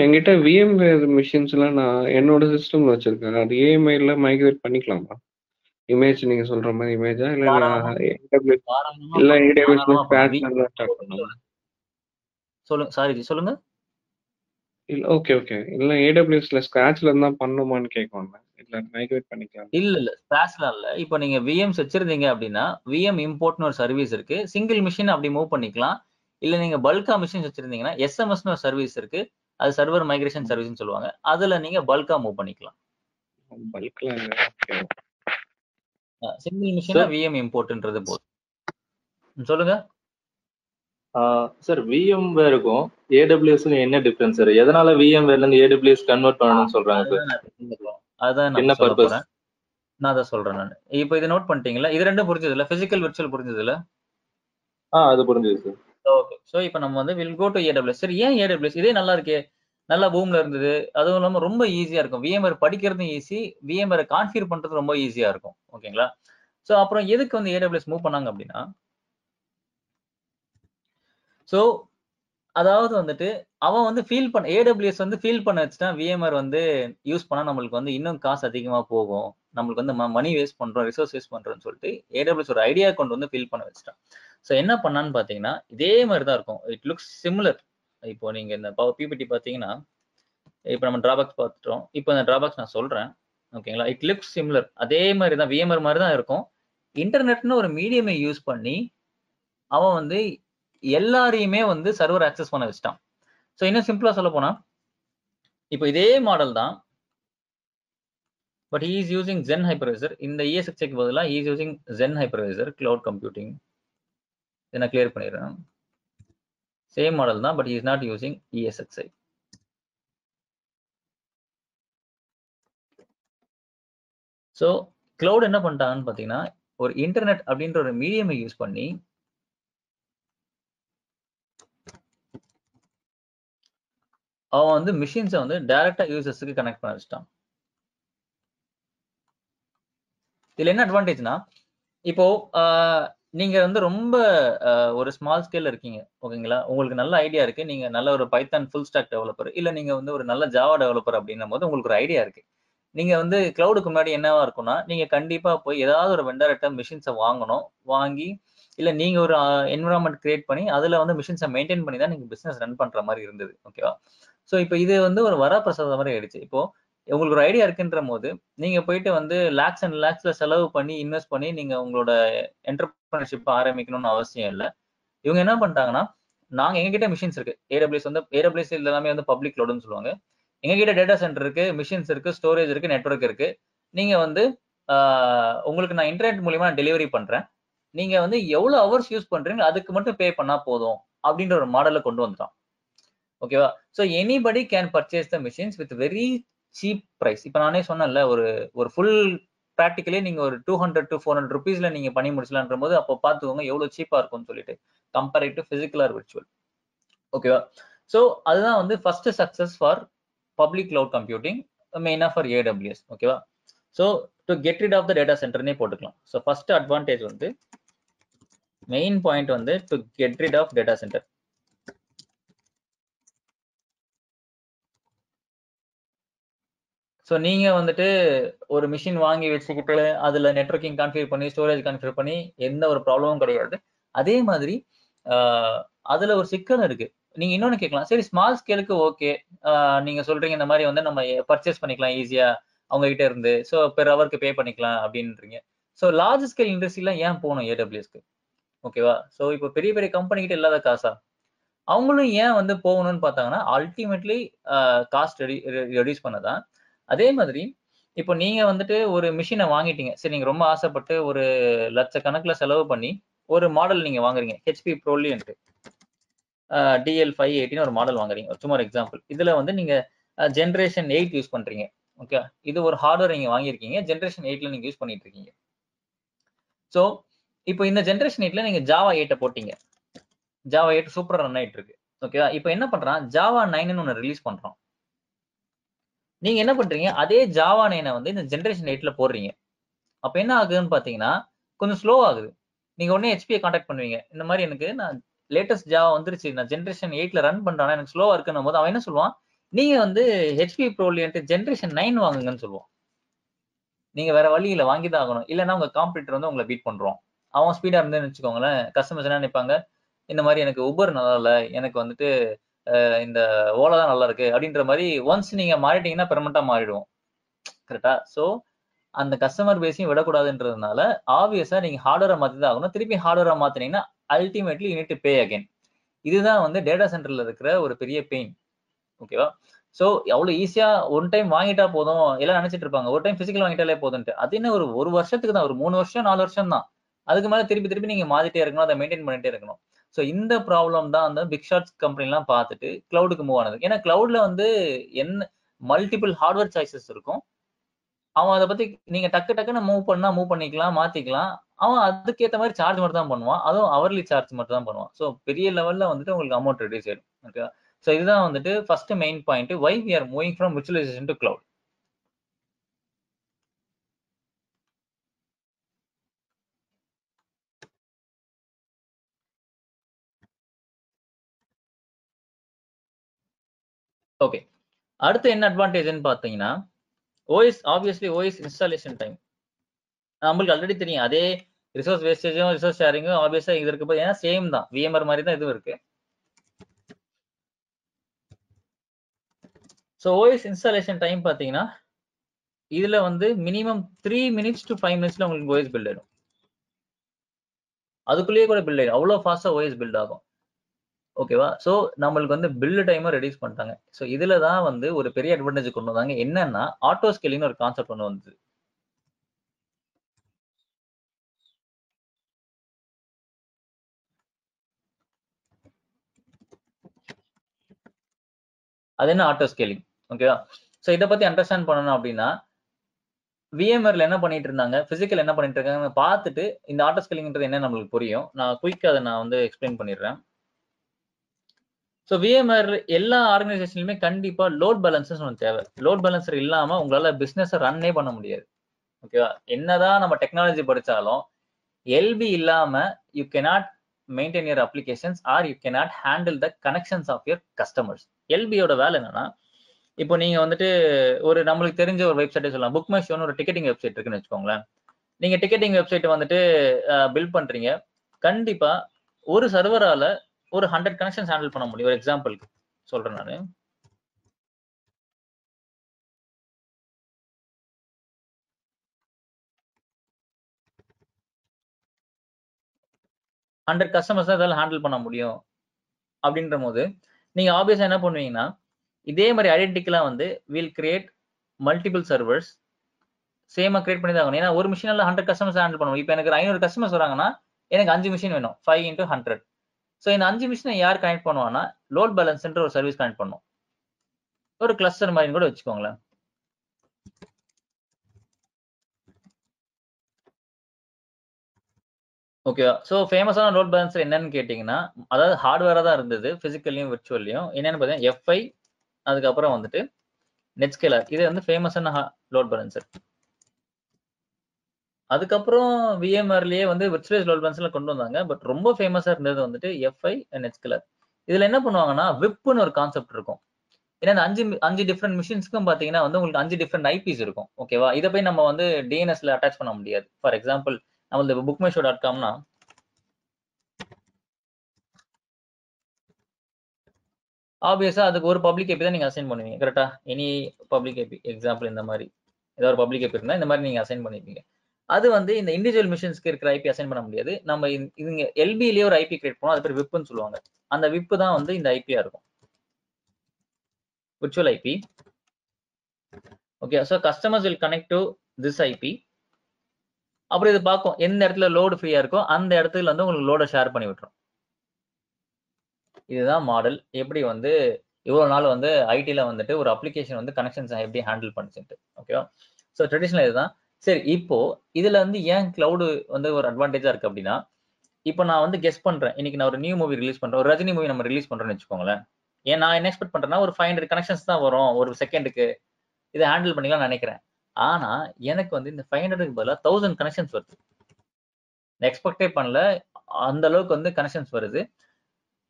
என்கிட்ட விஎம்வேர் மிஷின்ஸ் எல்லாம் நான் என்னோட சிஸ்டம் வச்சிருக்கேன். அது ஏஎம்ஐல மைக்ரேட் பண்ணிக்கலாமா? இமேஜ் நீங்க சொல்ற மாதிரி இமேஜா இல்ல இல்ல சொல்லுங்க சாரி சொல்லுங்க. இல்ல ஓகே ஓகே இல்ல ஏடபிள்யூஎஸ்ல ஸ்கிராச்ல இருந்தா பண்ணுமான்னு கேட்கணும் இல்ல மைக்ரேட் பண்ணிக்கலாம் இல்ல இல்ல இல்ல. இப்போ நீங்க விஎம்ஸ் வச்சிருந்தீங்க அப்படின்னா விஎம் இம்போர்ட்னு ஒரு சர்வீஸ் இருக்கு. சிங்கிள் மிஷின் அப்படி மூவ் பண்ணிக்கலாம். இல்ல நீங்க பல்கா மிஷின்ஸ் வச்சிருந்தீங்கன்னா எஸ்எம்எஸ்னு ஒரு சர்வீஸ் இருக்கு. அது சர்வர் மைக்ரேஷன் சர்வீஸ்னு சொல்லுவாங்க. அதுல நீங்க பல்கா மூவ் பண்ணிக்கலாம். பல்க்ல சிங்கிள் மிஷினா விஎம் இம்போர்ட்ன்றது போதும். சொல்லுங்க. சார் விஎம் வேருக்கும் ஏடபிள்யூஎஸ் என்ன டிஃபரன்ஸ் சார்? எதனால விஎம் வேர்ல இருந்து ஏடபிள்யூஎஸ் கன்வெர்ட் பண்ணணும்னு சொல்றாங்க சார்? அதான் என்ன பர்பஸ் நான் அதான் சொல்றேன் நான். இப்போ இதை நோட் பண்ணிட்டீங்களா இது ரெண்டும் புரிஞ்சது இல்ல பிசிக்கல் விர்ச்சுவல் புரிஞ்சது இல்ல ஆ அது புரிஞ்சது சார். ஓகே ஸோ இப்போ நம்ம வந்து வில் கோ டு ஏடபிள்யூஎஸ் சரி ஏன் ஏடபிள்யூஎஸ் இதே நல்லா இருக்கே. நல்லா பூம்ல இருந்தது. அதுவும் இல்லாமல் ரொம்ப ஈஸியா இருக்கும். விஎம்ஆர் படிக்கிறதும் ஈஸி விஎம்ஆர் கான்ஃபிகர் பண்றது ரொம்ப ஈஸியா இருக்கும். ஓகேங்களா ஸோ அப்புறம் எதுக்கு வந்து ஏடபிள்யூஎஸ் மூவ் பண்ணாங்க அப்படின்னா ஸோ அதாவது வந்துட்டு அவன் வந்து ஃபீல் பண்ண ஏடபிள்யூஎஸ் வந்து ஃபீல் பண்ண வச்சுட்டா விஎம்ஆர் வந்து யூஸ் பண்ணால் நம்மளுக்கு வந்து இன்னும் காசு அதிகமாக போகும். நம்மளுக்கு வந்து மணி வேஸ்ட் பண்ணுறோம் ரிசோர்ஸ் வேஸ்ட் பண்ணுறோம்னு சொல்லிட்டு ஏடபிள்யூஎஸ் ஒரு ஐடியா கொண்டு வந்து ஃபீல் பண்ண வச்சுட்டான் ஸோ என்ன பண்ணான்னு பார்த்தீங்கன்னா இதே மாதிரி தான் இருக்கும். இட் லுக்ஸ் சிமிலர் இப்போ நீங்கள் இந்த பவர் பிபிடி பார்த்தீங்கன்னா இப்போ நம்ம டிராபாக்ஸ் பார்த்துட்டோம் இப்போ இந்த டிராபாக்ஸ் நான் சொல்கிறேன் ஓகேங்களா இட் லுக்ஸ் சிமிலர் அதே மாதிரி தான் விஎம்ஆர் மாதிரி தான் இருக்கும். இன்டர்நெட்னு ஒரு மீடியமை யூஸ் பண்ணி அவன் வந்து எல்லாரையுமே வந்து சர்வர் ஆக்சஸ் பண்ண வச்சிட்டான். ஸோ இன்னும் சிம்பிளா சொல்ல போனா இப்போ இதே மாடல் தான் but is using Xen hypervisor இந்த இஎஸ்எக்ஸ்க்கு பதிலாக is using Xen hypervisor cloud computing இதை நான் கிளியர் பண்ணிடுறேன். சேம் மாடல் தான் but is not using ESXi so cloud என்ன பண்ணிட்டாங்கன்னு பார்த்தீங்கன்னா ஒரு இன்டர்நெட் அப்படின்ற ஒரு மீடியமை யூஸ் பண்ணி அவன் வந்து மிஷின்ஸை வந்து டைரக்டா யூசர்ஸுக்கு கனெக்ட் பண்ண வச்சுட்டான். இதுல என்ன அட்வான்டேஜ்னா இப்போ நீங்க வந்து ரொம்ப ஒரு ஸ்மால் ஸ்கேல்ல இருக்கீங்க ஓகேங்களா? உங்களுக்கு நல்ல ஐடியா இருக்கு. நீங்க நல்ல ஒரு பைத்தான் ஃபுல் ஸ்டாக் டெவலப்பர் இல்ல நீங்க வந்து ஒரு நல்ல ஜாவா டெவலப்பர் அப்படின்னும் போது உங்களுக்கு ஒரு ஐடியா இருக்கு. நீங்க வந்து கிளவுடுக்கு முன்னாடி என்னவா இருக்கும்னா நீங்க கண்டிப்பா போய் ஏதாவது ஒரு வெண்டர்கிட்ட மிஷின்ஸை வாங்கணும் வாங்கி இல்ல நீங்க ஒரு என்விரான்மெண்ட் கிரியேட் பண்ணி அதுல வந்து மிஷின்ஸை மெயின்டைன் பண்ணி தான் நீங்க பிசினஸ் ரன் பண்ற மாதிரி இருந்தது ஓகேவா ஸோ இப்போ இது வந்து ஒரு வரப்பிரசாதம் மாதிரி ஆயிடுச்சு. இப்போ உங்களுக்கு ஒரு ஐடியா இருக்குன்ற போது நீங்க போயிட்டு வந்து லேக்ஸ் அண்ட் லேக்ஸ்ல செலவு பண்ணி இன்வெஸ்ட் பண்ணி நீங்க உங்களோட என்டர்பிரினர்ஷிப் ஆரம்பிக்கணும்னு அவசியம் இல்லை. இவங்க என்ன பண்ணிட்டாங்கன்னா நாங்க எங்ககிட்ட மிஷின்ஸ் இருக்கு. ஏடபிள்யூஸ் வந்து ஏடபிள்யூஸ் எல்லாமே வந்து பப்ளிக் லோடுன்னு சொல்லுவாங்க. எங்ககிட்ட டேட்டா சென்டர் இருக்கு மிஷின்ஸ் இருக்கு ஸ்டோரேஜ் இருக்கு நெட்வொர்க் இருக்கு. நீங்க வந்து உங்களுக்கு நான் இன்டர்நெட் மூலியமா நான் டெலிவரி பண்றேன். நீங்க வந்து எவ்வளவு ஹவர்ஸ் யூஸ் பண்றீங்க அதுக்கு மட்டும் பே பண்ணா போதும் அப்படின்ற ஒரு மாடலை கொண்டு வந்துட்டான் ஓகேவா so anybody can purchase the machines with very cheap price இப்போ நானே சொன்னேன்ல ஒரு ஒரு ஃபுல் ப்ராக்டிக்கலே நீங்கள் ஒரு two hundred to four hundred ருபீஸ்ல நீங்க பண்ணி முடிச்சலான்ற போது அப்போ பார்த்துக்கோங்க எவ்வளவு சீப்பாக இருக்கும்னு சொல்லிட்டு. Compared to physical or virtual ஓகேவா ஸோ அதுதான் வந்து first success for public cloud computing மெயினாக ஃபார் ஏடபிள்யூஎஸ் ஓகேவா so to get rid of the data சென்டர்னே போட்டுக்கலாம். ஸோ ஃபர்ஸ்ட் அட்வான்டேஜ் வந்து மெயின் பாயிண்ட் வந்து to get rid of data center so நீங்கள் வந்துட்டு ஒரு மிஷின் வாங்கி வச்சுக்கிட்டு அதில் நெட்வொர்க்கிங் கான்ஃபிகர் பண்ணி ஸ்டோரேஜ் கான்ஃபிகர் பண்ணி எந்த ஒரு ப்ராப்ளமும் கிடையாது. அதே மாதிரி அதில் ஒரு சிக்கல் இருக்குது நீங்கள் இன்னொன்னு கேட்கலாம். சரி ஸ்மால் ஸ்கேலுக்கு ஓகே நீங்க சொல்றீங்க இந்த மாதிரி வந்து நம்ம பர்ச்சேஸ் பண்ணிக்கலாம் ஈஸியாக அவங்ககிட்ட இருந்து. ஸோ பெர் ஹவருக்கு பே பண்ணிக்கலாம் அப்படின்றீங்க. ஸோ லார்ஜ் ஸ்கேல் இண்டஸ்ட்ரிலாம் ஏன் போகணும் ஏடபிள்யூஎஸ்க்கு ஓகேவா ஸோ இப்போ பெரிய பெரிய கம்பெனிகிட்ட இல்லாத காசா? அவங்களும் ஏன் வந்து போகணும்னு பார்த்தாங்கன்னா அல்டிமேட்லி காஸ்ட் ரெடி ரெடியூஸ் பண்ணதான் அதே மாதிரி இப்போ நீங்க வந்துட்டு ஒரு மிஷினை வாங்கிட்டீங்க. சரி நீங்க ரொம்ப ஆசைப்பட்டு ஒரு லட்சக்கணக்குல செலவு பண்ணி ஒரு மாடல் நீங்க வாங்குறீங்க. ஹெச்பி ப்ரோலியன்ட்டு டிஎல் ஃபைவ் எயிட்டின்னு ஒரு மாடல் வாங்குறீங்க. சும்மா ஒரு எக்ஸாம்பிள் இதுல வந்து நீங்க ஜென்ரேஷன் எயிட் யூஸ் பண்றீங்க. ஓகே இது ஒரு ஹார்ட்வேர் நீங்க வாங்கியிருக்கீங்க. ஜென்ரேஷன் எயிட்ல நீங்க யூஸ் பண்ணிட்டு இருக்கீங்க ஸோ இப்போ இந்த ஜென்ரேஷன் எயிட்ல நீங்க ஜாவா எயிட்டை போட்டீங்க. ஜாவா எயிட் சூப்பராக ரன் ஆயிட்டு இருக்கு ஓகேவா இப்போ என்ன பண்றான்? ஜாவா நைன்னு ஒன்று ரிலீஸ் பண்றோம் நீங்க என்ன பண்றீங்க? அதே ஜாவா நைனை வந்து இந்த ஜென்ரேஷன் எயிட்ல போடுறீங்க. அப்ப என்ன ஆகுதுன்னு பாத்தீங்கன்னா கொஞ்சம் ஸ்லோ ஆகுது. நீங்க உடனே ஹெச்பியை காண்டாக்ட் பண்ணுவீங்க. இந்த மாதிரி எனக்கு நான் லேட்டஸ்ட் ஜாவா வந்துருச்சு. நான் ஜென்ரேஷன் எயிட்ல ரன் பண்றானா. எனக்கு ஸ்லோவா இருக்குன்னும் போது அவன் என்ன சொல்லுவான்? நீங்க வந்து ஹெச்பி ப்ரோலியன்ட்டு ஜென்ரேஷன் நைன் வாங்குங்கன்னு சொல்லுவான். நீங்க வேற வழியில வாங்கி தான் ஆகணும். இல்லைன்னா உங்க காம்படிட்டர் வந்து உங்களை பீட் பண்றோம். அவன் ஸ்பீடா இருந்தேன்னு வச்சுக்கோங்களேன். கஸ்டமர்ஸ் என்ன நினைப்பாங்க? இந்த மாதிரி எனக்கு உபர் நல்லா இல்லை. எனக்கு வந்துட்டு இந்த ஓலா தான் நல்லா இருக்கு அப்படின்ற மாதிரி ஒன்ஸ் நீங்க மாறிட்டீங்கன்னா பெர்மனண்டா மாறிடுவோம். கரெக்டா சோ அந்த கஸ்டமர் பேஸையும் விடக்கூடாதுன்றதுனால ஆப்வியஸா நீங்க ஹார்ட்வேரை மாத்தி தான் ஆகணும். திருப்பி ஹார்ட்வேரை மாத்தினீங்கன்னா ultimately you need pay again இதுதான் வந்து டேட்டா சென்டர்ல இருக்கிற ஒரு பெரிய பெயின் ஓகேவா ஸோ எவ்வளோ ஈஸியா ஒன் டைம் வாங்கிட்டா போதும். எல்லாம் நினைச்சிட்டு இருப்பாங்க. ஒரு டைம் ஃபிசிக்கல் வாங்கிட்டாலே போதும்ட்டு அது என்ன ஒரு ஒரு வருஷத்துக்கு தான். ஒரு மூணு வருஷம் நாலு வருஷம் தான் அதுக்கு மேலே திருப்பி திருப்பி நீங்க மாத்திட்டே இருக்கணும். அதை மெயின்டைன் பண்ணிட்டே இருக்கணும். ஸோ இந்த ப்ராப்ளம் தான் அந்த பிக் ஷாட்ஸ் கம்பெனிலாம் பார்த்துட்டு கிளவுடுக்கு மூவ் ஆனது ஏன்னா கிளவுட்ல வந்து என்ன மல்டிபிள் ஹார்ட்வேர் சாய்ஸஸ் இருக்கும். அவன் அதை பத்தி நீங்க டக்கு டக்குன்னு மூவ் பண்ணா மூவ் பண்ணிக்கலாம் மாத்திக்கலாம். அவன் அதுக்கேற்ற மாதிரி சார்ஜ் மட்டும் தான் பண்ணுவான். அதுவும் அவர்லி சார்ஜ் மட்டும் தான் பண்ணுவான். ஸோ பெரிய லெவல்ல வந்துட்டு உங்களுக்கு அமௌண்ட் ரெடியூஸ் ஆயிடும். ஓகே ஸோ இதுதான் வந்துட்டு first main point why we are moving from virtualization to cloud okay அடுத்து என்ன அட்வான்டேஜ்னு பார்த்தீங்கன்னா OS obviously OS installation time நம்மளுக்கு ஆல்ரெடி தெரியும். அதே ரிசோர்ஸ் வேஸ்டேஜும் ரிசோர்ஸ் ஷேரிங்கும் ஆப்வியஸா இது இருக்கு ஏன்னா சேம் தான். விஎம்ஆர் மாதிரி தான் இதுவும் இருக்கு. ஸோ ஓஎஸ் இன்ஸ்டாலேஷன் டைம் பார்த்தீங்கன்னா இதுல வந்து minimum three minutes to five மினிட்ஸ்ல உங்களுக்கு ஓஎஸ் பில்ட் ஆயிடும். அதுக்குள்ளேயே கூட பில்ட் ஆயிடும். அவ்வளோ ஃபாஸ்டா ஓஎஸ் பில்ட் ஆகும். ஓகேவா ஸோ நம்மளுக்கு வந்து பில்லு டைமை ரெடியூஸ் பண்ணிட்டாங்க. ஸோ இதில் தான் வந்து ஒரு பெரிய அட்வான்டேஜ் கொண்டு வந்தாங்க. என்னன்னா ஆட்டோ ஸ்கேலிங்னு ஒரு கான்செப்ட் ஒன்று வந்தது அது என்ன ஆட்டோ ஸ்கேலிங் ஓகேவா ஸோ இதை பற்றி அண்டர்ஸ்டாண்ட் பண்ணணும் அப்படின்னா விஎம்ஆர்ல என்ன பண்ணிட்டு இருந்தாங்க? பிசிக்கல் என்ன பண்ணிட்டு இருக்காங்க பார்த்துட்டு இந்த ஆட்டோ ஸ்கேலிங்ன்றது என்ன நம்மளுக்கு புரியும். நான் குயிக்காக அதை நான் வந்து எக்ஸ்பிளைன் பண்ணிடுறேன். ஸோ விஎம்ஆர் எல்லா ஆர்கனைசேஷன்லையுமே கண்டிப்பா லோட் பேலன்சஸ் ஒன்று தேவை. லோட் பேலன்சர் இல்லாம உங்களால பிசினஸ் ரன்னே பண்ண முடியாது. ஓகேவா என்னதான் நம்ம டெக்னாலஜி படிச்சாலும் எல்பி இல்லாம you cannot maintain your applications or you cannot handle the connections of your customers எல்பியோட வேலை என்னன்னா இப்போ நீங்க வந்துட்டு ஒரு நம்மளுக்கு தெரிஞ்ச ஒரு வெப்சைட்டே சொல்லலாம். புக் மை ஷோன்னு ஒரு டிக்கெட்டிங் வெப்சைட் இருக்குன்னு வச்சுக்கோங்களேன். நீங்க டிக்கெட்டிங் வெப்சைட் வந்துட்டு பில்ட் பண்றீங்க. கண்டிப்பா ஒரு சர்வரால ஒரு ஹண்ட்ரட் கனெக்ஷன்ஸ் ஹேண்டில் பண்ண முடியும். ஒரு எக்ஸாம்பிளுக்கு சொல்றேன் நான். ஹண்ட்ரட் கஸ்டமர்ஸ் தான் இதால ஹேண்டில் பண்ண முடியும். அப்படின்ற போது நீங்க ஆப்வியஸா என்ன பண்ணுவீங்கன்னா இதே மாதிரி ஐடென்டிக்கலா வந்து வில் கிரியேட் மல்டிபிள் சர்வர்ஸ் சேமா கிரியேட் பண்ணி தான் ஆகணும். ஏன்னா ஒரு மிஷினால ஹண்ட்ரட் கஸ்டமர்ஸ் ஹேண்டில் பண்ணுவோம் இப்போ எனக்கு ஐநூறு கஸ்டமர்ஸ் வராங்கன்னா எனக்கு அஞ்சு மிஷின் வேணும். ஃபைவ் இன்டூ ஹண்ட்ரட் ஸோ இந்த அஞ்சு மிஷினை யார் கனெக்ட் பண்ணுவான்னா லோட் பேலன்ஸ்ன்ற ஒரு சர்வீஸ் கனெக்ட் பண்ணும். ஒரு கிளஸ்டர் மாதிரி கூட வச்சுக்கோங்களேன். ஓகேவா ஸோ ஃபேமஸான லோட் பேலன்ஸர் என்னன்னு கேட்டிங்கன்னா அதாவது ஹார்ட்வேராக தான் இருந்தது ஃபிசிக்கல்லையும் விர்ச்சுவல்லையும் என்னன்னு பார்த்தீங்கன்னா எஃப்ஐ அதுக்கப்புறம் வந்துட்டு நெட்ஸ்கேலர் இது வந்து ஃபேமஸான லோட் பேலன்சர் அதுக்கப்புறம் விஎம்ஆர்லயே வந்து விர்ச்சுவலைஸ் லோட் பேலன்ஸ்ல கொண்டு வந்தாங்க. பட் ரொம்ப ஃபேமஸா இருந்தது வந்துட்டு எஃப்ஐ அண்ட் எச்கலர் இதுல என்ன பண்ணுவாங்கன்னா விப்புன்னு ஒரு கான்செப்ட் இருக்கும். ஏன்னா இந்த அஞ்சு அஞ்சு டிஃப்ரெண்ட் மிஷின்ஸ்க்கும் பாத்தீங்கன்னா வந்து உங்களுக்கு அஞ்சு டிஃப்ரெண்ட் ஐபிஸ் இருக்கும். ஓகேவா இதை போய் நம்ம வந்து டிஎன்எஸ்ல அட்டாச் பண்ண முடியாது. ஃபார் எக்ஸாம்பிள் நம்மளது புக் மை ஷோ டாட் காம்னா ஆப்வியஸா அதுக்கு ஒரு பப்ளிக் ஐபி தான் நீங்க அசைன் பண்ணுவீங்க. கரெக்டா எனி பப்ளிக் ஐபி எக்ஸாம்பிள் இந்த மாதிரி. ஏதாவது ஒரு பப்ளிக் ஐபி இருந்தா இந்த மாதிரி நீங்க அசைன் பண்ணிருப்பீங்க அது வந்து இந்த இண்டிவிஜுவல் மிஷின்ஸ்க்கு இருக்கிற ஐபி அசைன் பண்ண முடியாது. நம்ம இதுங்க எல்பிலேயே ஒரு ஐபி கிரியேட் பண்ணோம் அது பேர் விப்புன்னு சொல்லுவாங்க. அந்த விப்பு தான் வந்து இந்த ஐபியா இருக்கும். Virtual IP okay so customers will connect to this IP அப்புறம் இது பார்க்கும் எந்த இடத்துல லோடு ஃப்ரீயா இருக்கோ அந்த இடத்துல வந்து உங்களுக்கு லோடை ஷேர் பண்ணி விட்டுரும். இதுதான் மாடல் எப்படி வந்து இவ்வளோ நாள் வந்து ஐடியில் வந்துட்டு ஒரு அப்ளிகேஷன் வந்து கனெக்ஷன்ஸ் எப்படி ஹேண்டில் பண்ணிச்சுட்டு ஓகேவா ஸோ ட்ரெடிஷ்னல் இதுதான். சரி இப்போ இதுல வந்து ஏன் கிளவுடு வந்து ஒரு அட்வான்டேஜா இருக்கு அப்படின்னா இப்போ நான் வந்து கெஸ் பண்றேன். இன்னைக்கு நான் ஒரு நியூ மூவி ரிலீஸ் பண்றேன். ஒரு ரஜினி மூவி நம்ம ரிலீஸ் பண்றோம்னு வச்சுக்கோங்களேன். ஏன் நான் என்ன எக்ஸ்பெக்ட் பண்றேன்னா ஒரு ஃபைவ் ஹண்ட்ரட் கனெக்ஷன்ஸ் தான் வரும். ஒரு செகண்டுக்கு இதை ஹேண்டில் பண்ணிக்கலாம் நினைக்கிறேன். ஆனா எனக்கு வந்து இந்த ஃபைவ் ஹண்ட்ரடுக்கு பதிலாக தௌசண்ட் கனெக்ஷன்ஸ் வருது. எக்ஸ்பெக்டே பண்ணல. அந்த அளவுக்கு வந்து கனெக்ஷன்ஸ் வருது.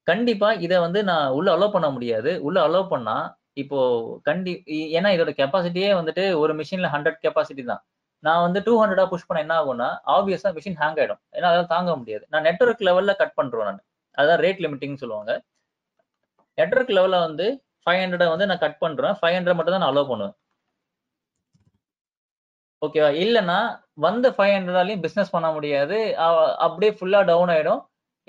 கண்டிப்பா இதை வந்து நான் உள்ள அலோவ் பண்ண முடியாது. உள்ள அலோவ் பண்ணா இப்போ கண்டி ஏன்னா இதோட கெப்பாசிட்டியே வந்துட்டு ஒரு மிஷின்ல ஹண்ட்ரட் கெப்பாசிட்டி தான். நான் வந்து டூ ஹண்ட்ரடா புஷ் பண்ண என்ன ஆகும்னா ஆப்வியஸா மிஷின் ஹேங் ஆயிடும். ஏன்னா அதெல்லாம் தாங்க முடியாது. நான் நெட்ஒர்க் லெவல்ல கட் பண்றேன் நான். அதான் ரேட் லிமிட்டிங் சொல்லுவாங்க. நெட்ஒர்க் லெவல்ல வந்து ஃபைவ் ஹண்ட்ரட் வந்து நான் கட் பண்றேன். ஃபைவ் ஹண்ட்ரட் மட்டும் தான் நான் அலோவ் பண்ணுவேன். ஓகேவா இல்லைன்னா வந்த ஃபைவ் ஹண்ட்ரடாலையும் பிஸ்னஸ் பண்ண முடியாது. அப்படியே ஃபுல்லா டவுன் ஆயிடும்.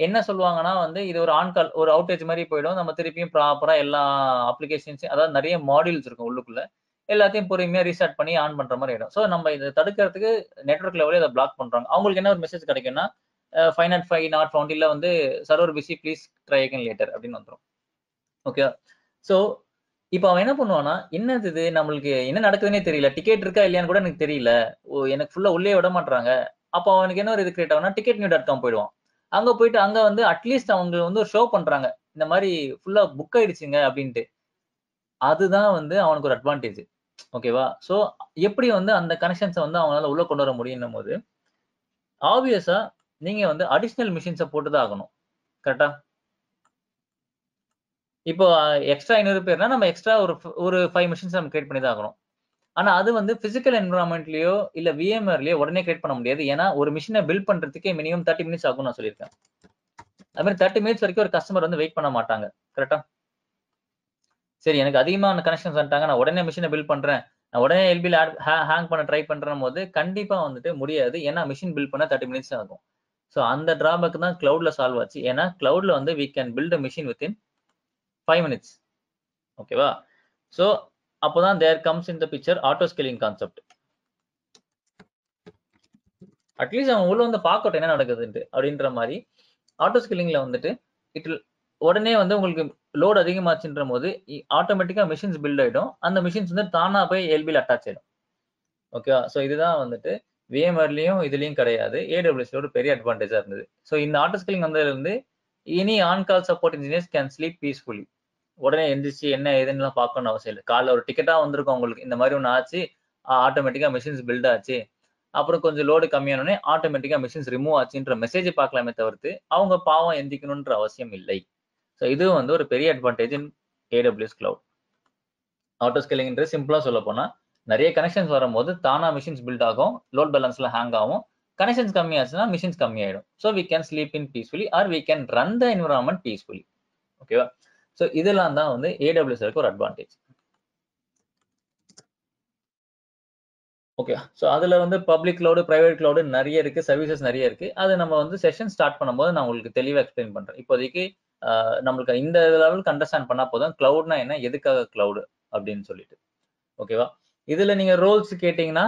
என்ன சொல்லுவாங்கன்னா வந்து இது ஒரு ஆன் கால் ஒரு அவுட்டேஜ் மாதிரி போயிடும். நம்ம திருப்பியும் ப்ராப்பரா எல்லா அப்ளிகேஷன்ஸையும் அதாவது நிறைய மாடியூல்ஸ் இருக்கும் உள்ளுக்குள்ள. எல்லாத்தையும் பொறுமையா ரீஸ்டார்ட் பண்ணி ஆன் பண்ற மாதிரி ஆயிடும். ஸோ நம்ம இதை தடுக்கிறதுக்கு நெட்ஒர்க் லெவலில் அதை பிளாக் பண்றாங்க அவங்களுக்கு என்ன ஒரு மெசேஜ் கிடைக்கும்னா ஃபைவ் நாட் ஃபைவ் நாட் ஃபவுண்டில வந்து server busy please try again later அப்படின்னு வந்துடும் ஓகே ஸோ இப்போ அவன் என்ன பண்ணுவான்னா என்னது இது? நம்மளுக்கு என்ன நடக்குதுன்னே தெரியல. டிக்கெட் இருக்கா இல்லையான்னு கூட எனக்கு தெரியல. ஓ எனக்கு ஃபுல்லா உள்ளே விட மாட்டாங்க அப்போ அவனுக்கு என்ன ஒரு இது கிரியேட் ஆகுனா டிக்கெட் நியூ டாட் காம் போயிடுவான். அங்க போயிட்டு அங்க வந்து அட்லீஸ்ட் அவங்க வந்து ஒரு ஷோ பண்றாங்க. இந்த மாதிரி ஃபுல்லா புக் ஆயிடுச்சுங்க அப்படின்ட்டு. அதுதான் வந்து அவனுக்கு ஒரு அட்வான்டேஜ் ஓகேவா ஸோ எப்படி வந்து அந்த கனெக்ஷன்ஸை வந்து அவங்களால உள்ள கொண்டு வர முடியும் போது ஆப்வியஸா நீங்க வந்து அடிஷ்னல் மிஷின்ஸை போட்டு தான் ஆகணும். கரெக்டா இப்போ எக்ஸ்ட்ரா ஐநூறு பேர்னா நம்ம எக்ஸ்ட்ரா ஒரு ஒரு ஃபைவ் மிஷின்ஸ் நம்ம கிரியேட் பண்ணி தான் ஆகணும். ஆனா அது வந்து பிசிக்கல் என்வரான்மெண்ட்லயோ இல்ல விஎம்ஆர்லயோ உடனே கிரியேட் பண்ண முடியாது. ஏன்னா ஒரு மிஷினை பில்ட் பண்றதுக்கே மினிமம் தேர்ட்டி மினிட்ஸ் ஆகும் நான் சொல்லியிருக்கேன். அது மாதிரி தேர்ட்டி மினிட்ஸ் வரைக்கும் ஒரு கஸ்டமர் வந்து வெயிட் பண்ண மாட்டாங்க. கரெக்டா சரி எனக்கு அதிகமான கனெக்ஷன்ஸ் வந்துட்டாங்க. நான் உடனே மிஷினை பில்ட் பண்றேன். நான் உடனே எல்பியில் ஹேங் பண்ண ட்ரை பண்ற போது கண்டிப்பா வந்துட்டு முடியாது. ஏன்னா மிஷின் பில்ட் பண்ண தேர்ட்டி மினிட்ஸ் ஆகும். ஸோ அந்த டிராபேக் தான் கிளவுட்ல சால்வ் ஆச்சு. ஏன்னா கிளவுட்ல வந்து we can build a machine within five minutes ஓகேவா ஸோ அப்போதான் there comes in the picture auto scaling concept at least அவன் உள்ள வந்து பார்க்கட்டும் என்ன நடக்குதுன்ட்டு அப்படின்ற மாதிரி. ஆட்டோ ஸ்கேலிங்ல வந்துட்டு இட் உடனே வந்து உங்களுக்கு லோடு அதிகமாச்சுன்ற போது ஆட்டோமேட்டிக்கா மிஷின்ஸ் பில்ட் ஆயிடும். அந்த மிஷின்ஸ் வந்து தானா போய் எல்பியில் அட்டாச் ஆயிடும். ஓகேவா ஸோ இதுதான் வந்துட்டு விஎம்ஆர்லயும் இதுலயும் கிடையாது. ஏடபிள்யூஸ்ல ஒரு பெரிய அட்வான்டேஜா இருந்தது. ஸோ இந்த ஆட்டோ ஸ்கில்லிங் வந்ததுல இருந்து இனி on call support engineers can sleep peacefully உடனே எந்திரிச்சு என்ன ஏதுன்னுலாம் பார்க்கணும்னு அவசியம் இல்லை. காலைல ஒரு டிக்கெட்டா வந்திருக்கும் உங்களுக்கு இந்த மாதிரி ஒன்று ஆச்சு ஆட்டோமேட்டிக்கா மிஷின்ஸ் பில்ட் ஆச்சு. அப்புறம் கொஞ்சம் லோடு கம்மியானோடனே ஆட்டோமேட்டிக்கா மிஷின்ஸ் ரிமூவ் ஆச்சுன்ற மெசேஜ் பார்க்கலாமே தவிர்த்து அவங்க பாவம் எந்திக்கணுன்ற அவசியம் இல்லை. ஸோ இதுவும் வந்து ஒரு பெரிய advantage in AWS cloud auto ஸ்கேலிங்ன்றது சிம்பிளா சொல்ல போனா நிறைய கனெக்ஷன்ஸ் வரும்போது தானா மிஷின்ஸ் பில்ட் ஆகும் லோட் பேலன்ஸ்ல ஹேங் ஆகும். கனெக்ஷன்ஸ் கம்மியாச்சுன்னா மிஷின்ஸ் கம்மியாயிடும். So we can sleep in peacefully or we can run the environment peacefully ஓகேவா ஸோ இதெல்லாம் தான் வந்து ஏடபிள்யூஎஸ் இருக்க ஒரு அட்வான்டேஜ் ஓகே ஸோ அதுல வந்து பப்ளிக் க்ளவுடு பிரைவேட் க்ளவுடு நிறைய இருக்கு சர்வீசஸ் நிறைய இருக்கு. அது நம்ம வந்து செஷன் ஸ்டார்ட் பண்ணும்போது நான் உங்களுக்கு தெளிவாக எக்ஸ்பிளைன் பண்றேன். இப்போதைக்கு நம்மளுக்கு இந்த லெவலுக்கு அண்டர்ஸ்டாண்ட் பண்ணா போதும். கிளவுட்னா என்ன? எதுக்காக கிளவுடு அப்படின்னு சொல்லிட்டு. ஓகேவா இதுல நீங்க ரோல்ஸ் கேட்டீங்கன்னா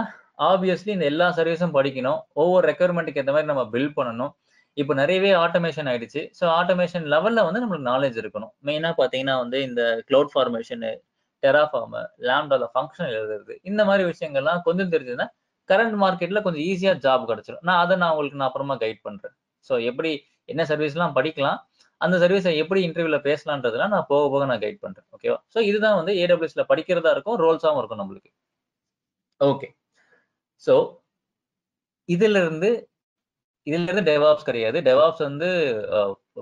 ஆப்வியஸ்லி இந்த எல்லா சர்வீஸும் படிக்கணும். ஒவ்வொரு ரெக்குயர்மெண்ட்டுக்கு ஏற்ற மாதிரி நம்ம பில்ட் பண்ணணும். இப்போ நிறையவே ஆட்டோமேஷன் ஆயிடுச்சு. ஸோ ஆட்டோமேஷன் லெவல்ல வந்து நம்மளுக்கு நாலேஜ் இருக்கணும். மெயினாக பார்த்தீங்கன்னா வந்து இந்த கிளவுட் ஃபார்மேஷனு டெராஃபார்மு லேம்டால ஃபங்க்ஷன் எழுதுறது. இந்த மாதிரி விஷயங்கள்லாம் கொஞ்சம் தெரிஞ்சதுன்னா கரண்ட் மார்க்கெட்ல கொஞ்சம் ஈஸியாக ஜாப் கிடைச்சிடும் நான் அதை நான் உங்களுக்கு நான் அப்புறமா கைட் பண்றேன். ஸோ எப்படி என்ன சர்வீஸ்லாம் படிக்கலாம் அந்த சர்வீஸை எப்படி இன்டர்வியூல பேசலான்றதுலாம் நான் போக போக நான் கைட் பண்றேன். ஓகேவா ஸோ இதுதான் வந்து ஏடபிள்யூஸ்ல படிக்கிறதா இருக்கும் ரோல்ஸாகவும் இருக்கும் நம்மளுக்கு. ஓகே ஸோ இதுல இருந்து இதுல இருந்து டெவாப்ஸ் கிடையாது. டெவாப்ஸ் வந்து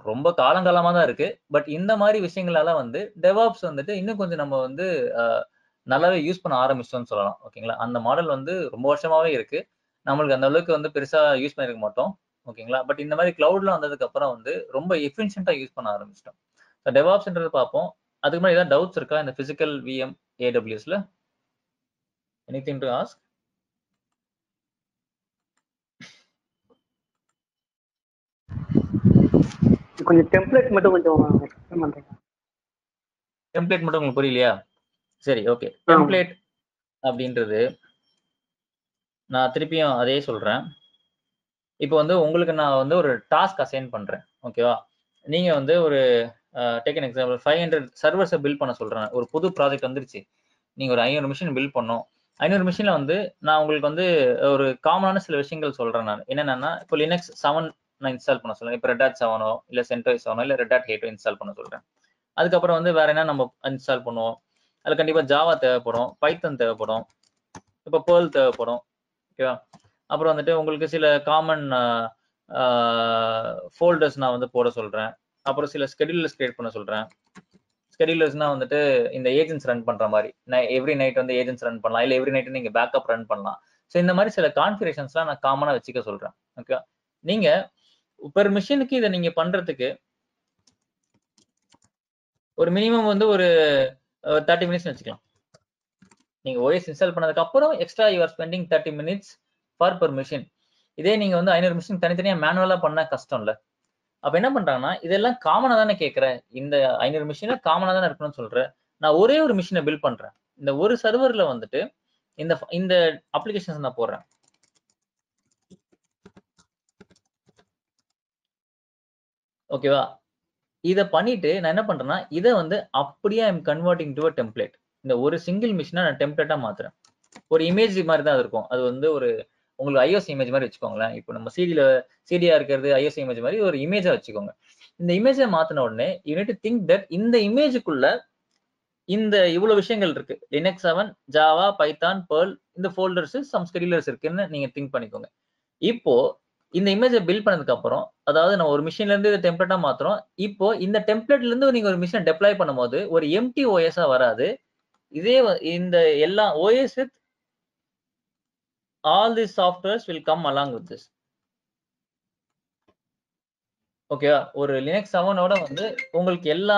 ரொம்ப காலங்காலமா தான் இருக்கு. பட் இந்த மாதிரி விஷயங்களால வந்து டெவாப்ஸ் வந்துட்டு இன்னும் கொஞ்சம் நம்ம வந்து நல்லாவே யூஸ் பண்ண ஆரம்பிச்சோம்னு சொல்லலாம். ஓகேங்களா அந்த மாடல் வந்து ரொம்ப வருஷமாவே இருக்கு. நம்மளுக்கு அந்த அளவுக்கு வந்து பெருசா யூஸ் பண்ணிருக்க மாட்டோம். ஓகேங்களா? பட் இந்த மாதிரி கிளவுட்ல வந்ததுக்கு அப்புறம் வந்து ரொம்ப எஃபிஷியன்ட்டா யூஸ் பண்ண ஆரம்பிச்சிட்டோம். ஸோ டெவாப்ஸ்ன்றது பார்ப்போம். அதுக்கு முன்னாடி ஏதாவது டவுட்ஸ் இருக்கா? இந்த பிசிக்கல் விஎம் ஏடபிள்யூஎஸ்ல எனி திங் டு ஆஸ்க் கொஞ்சம் டெம்ப்ளேட் மட்டும் கொஞ்சம் பண்றீங்க டெம்ப்ளேட் மட்டும் உங்களுக்கு புரியலையா? சரி ஓகே. டெம்ப்ளேட் அப்படின்றது நான் திருப்பியும் அதே சொல்றேன். இப்போ வந்து உங்களுக்கு நான் வந்து ஒரு டாஸ்க் அசைன் பண்றேன் ஓகேவா நீங்க வந்து ஒரு டேக் எக்ஸாம்பிள் ஃபைவ் ஹண்ட்ரட் சர்வர்ஸை பில் பண்ண சொல்றேன். ஒரு புது ப்ராஜெக்ட் வந்துருச்சு. நீங்க ஒரு ஐநூறு மிஷின் பில் பண்ணோம். ஐநூறு மிஷினில் வந்து நான் உங்களுக்கு வந்து ஒரு காமனான சில விஷயங்கள் சொல்றேன் நான். என்னென்னா இப்போ லினக்ஸ் செவன் நான் இன்ஸ்டால் பண்ண சொல்றேன். இப்போ ரெட் செவனோ இல்லை சென்டோய் செவனோ இல்லை ரெட் ஹேட்டோ இன்ஸ்டால் பண்ண சொல்றேன். அதுக்கப்புறம் வந்து வேற என்ன நம்ம இன்ஸ்டால் பண்ணுவோம்? அதில் கண்டிப்பாக ஜாவா தேவைப்படும் பைத்தன் தேவைப்படும் இப்போ பேர்ல் தேவைப்படும் ஓகேவா அப்புறம் வந்துட்டு உங்களுக்கு சில காமன் ஃபோல்டர்ஸ் நான் வந்து போட சொல்கிறேன் அப்புறம் சில ஸ்கெடியூலர்ஸ் கிரியேட் பண்ண சொல்கிறேன் ஸ்கெடியூலர்ஸ்னால் வந்துட்டு இந்த ஏஜென்ட்ஸ் ரன் பண்ணுற மாதிரி. நான் எவ்ரி நைட் வந்து ஏஜென்ட்ஸ் ரன் பண்ணலாம். இல்லை எவ்ரி நைட்டு நீங்கள் பேக்கப் ரன் பண்ணலாம். ஸோ இந்த மாதிரி சில கான்ஃபிகரேஷன்ஸ்லாம் நான் காமனாக வச்சுக்க சொல்கிறேன் ஓகே நீங்கள் பெர் மிஷினுக்கு இதை நீங்கள் பண்ணுறதுக்கு ஒரு மினிமம் வந்து ஒரு தேர்ட்டி மினிட்ஸ் வச்சுக்கலாம். நீங்கள் ஓஎஸ் இன்ஸ்டால் பண்ணதுக்கு அப்புறம் extra you're spending thirty minutes for per machine இதே நீங்க வந்து ஐநூறு மிஷின் தனித்தனியா மேனுவலா பண்ண கஷ்டம் இல்ல அப்ப என்ன பண்றாங்கன்னா இதெல்லாம் காமனா தானே கேட்கறேன் இந்த ஐநூறு மிஷின்ல காமனா தானே இருக்கணும்னு சொல்றேன் நான் ஒரே ஒரு மிஷினை பில்ட் பண்றேன். இந்த ஒரு சர்வர்ல வந்துட்டு இந்த இந்த அப்ளிகேஷன்ஸ் நான் போடுறேன். ஓகேவா இதை பண்ணிட்டு நான் என்ன பண்றேன்னா இதை வந்து அப்படியே I'm converting to a template இந்த ஒரு சிங்கிள் மிஷினை நான் டெம்ப்ளேட்டா மாத்துறேன். ஒரு இமேஜ் மாதிரி தான் அது இருக்கும். அது வந்து ஒரு உங்களுக்கு ஐஎஸ் இமேஜ் மாதிரி வச்சுக்கோங்களேன். இப்போ நம்ம சிடியில் சிடியா இருக்கிறது ஐஎஸ் இமேஜ் மாதிரி ஒரு இமேஜா வச்சுக்கோங்க. இந்த இமேஜை மாத்தின உடனே யூனிட் திங்க் தட் இந்த இமேஜுக்குள்ள இந்த இவ்வளவு விஷயங்கள் இருக்கு. Linux seven Java Python Perl இந்த ஃபோல்டர்ஸ் சம் ஸ்கெடியூலர்ஸ் இருக்குன்னு நீங்க திங்க் பண்ணிக்கோங்க. இப்போ இந்த இமேஜை பில்ட் பண்ணதுக்கு அப்புறம் அதாவது நம்ம ஒரு மிஷின்ல இருந்து இதை டெம்ப்ளேட்டா மாத்துறோம். இப்போ இந்த டெம்ப்ளேட்ல இருந்து நீங்க ஒரு மிஷினை டெப்ளாய் பண்ணும்போது ஒரு எம்டி ஓஎஸ்ஆ வராது. இதே இந்த எல்லா OS with all the softwares will come along with this ஓகேவா ஒரு லினக்ஸ் செவனோட வந்து உங்களுக்கு எல்லா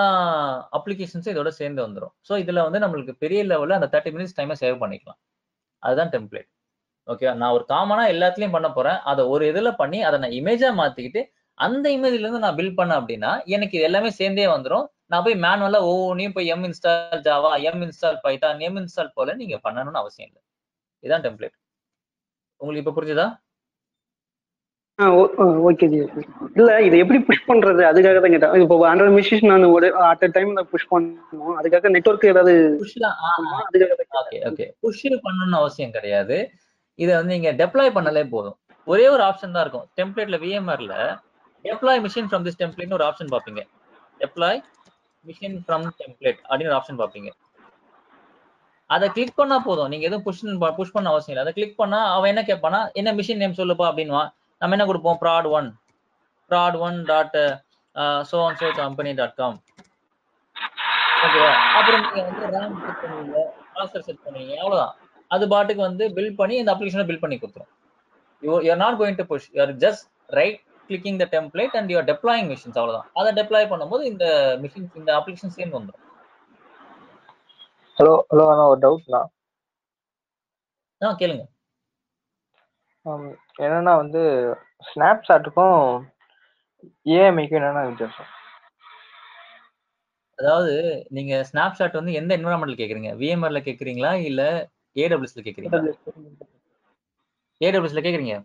அப்ளிகேஷன்ஸும் இதோட சேர்ந்து வந்துடும் ஸோ இதுல வந்து நம்மளுக்கு பெரிய லெவலில் அந்த தேர்ட்டி மினிட்ஸ் டைமை சேவ் பண்ணிக்கலாம். அதுதான் டெம்ப்ளேட் ஓகேவா நான் ஒரு காமனா எல்லாத்துலயும் பண்ண போறேன். அதை ஒரு இதுல பண்ணி அதை நான் இமேஜாக மாத்திக்கிட்டு அந்த இமேஜ்ல இருந்து நான் பில்ட் பண்ணேன் அப்படின்னா எனக்கு இது எல்லாமே சேர்ந்தே வந்துடும் நான் போய் மேனுவலாக ஒவ்வொன்றையும் போய் yum install Java yum install Python yum install போல நீங்க பண்ணணும்னு அவசியம் இல்லை. இதுதான் டெம்ப்ளேட் உங்களுக்கு இப்ப புரிஞ்சுதா? ஓகே ஜி இல்ல இதை எப்படி புஷ் பண்றது? அதுக்காக தான் கேட்டேன். இப்போ ஹண்ட்ரட் மிஷின் நான் ஒரு அட் டைம் புஷ் பண்ணணும் அதுக்காக நெட்வொர்க் ஏதாவது புஷ் தான் ஓகே ஓகே புஷ் பண்ணணும்னு அவசியம் கிடையாது. இதை வந்து நீங்க டெப்ளாய் பண்ணலே போதும். ஒரே ஒரு ஆப்ஷன் தான் இருக்கும். டெம்ப்ளேட்ல விஎம்ஆர்ல டெப்ளாய் மிஷின் ஃப்ரம் திஸ் டெம்ப்ளேட்னு ஒரு ஆப்ஷன் பார்ப்பீங்க. டெப்ளாய் மிஷின் ஃப்ரம் டெம்ப்ளேட் அப்படின்னு ஒரு ஆப்ஷன் பார்ப்பீங்க. அதை கிளிக் பண்ணா போதும். நீங்க எதுவும் புஷ் புஷ் பண்ண அவசியம் இல்லை. அதை கிளிக் பண்ணா அவன் என்ன கேட்பானா என்ன மிஷின் நேம் சொல்லுப்பா அப்படின்வா நம்ம என்ன கொடுப்போம்? Prod one prod one dot so and so company dot com ஓகேவா அப்புறம் நீங்க வந்து ரேம் செட் பண்ணுவீங்க ப்ராசர் செட் பண்ணுவீங்க அவ்வளவுதான். அது பாட்டுக்கு வந்து பில் பண்ணி இந்த அப்ளிகேஷனை பில் பண்ணி கொடுத்துரும். You you're not going to push you're just right clicking the template and you're deploying machines அவ்வளவுதான். அதை டெப்ளாய் பண்ணும்போது இந்த மிஷின் இந்த அப்ளிகேஷன் சேர்ந்து வந்துடும் ஹலோ ஹலோ அண்ணா ஒரு டவுட்ண்ணா ஆ கேளுங்க. என்னன்னா வந்து ஸ்னாப்சாட்டுக்கும் ஏஎம்ஐக்கும் என்னென்ன வித்தியாசம்? அதாவது நீங்க ஸ்னாப்ஷாட் வந்து எந்த என்வரான்மெண்ட்ல கேக்குறீங்க? விஎம்ஆர்ல கேக்குறீங்களா? இல்ல ஏடபிள்யூஸ்ல கேக்குறீங்களா? ஏடபிள்யூஸ்ல கேக்குறீங்க?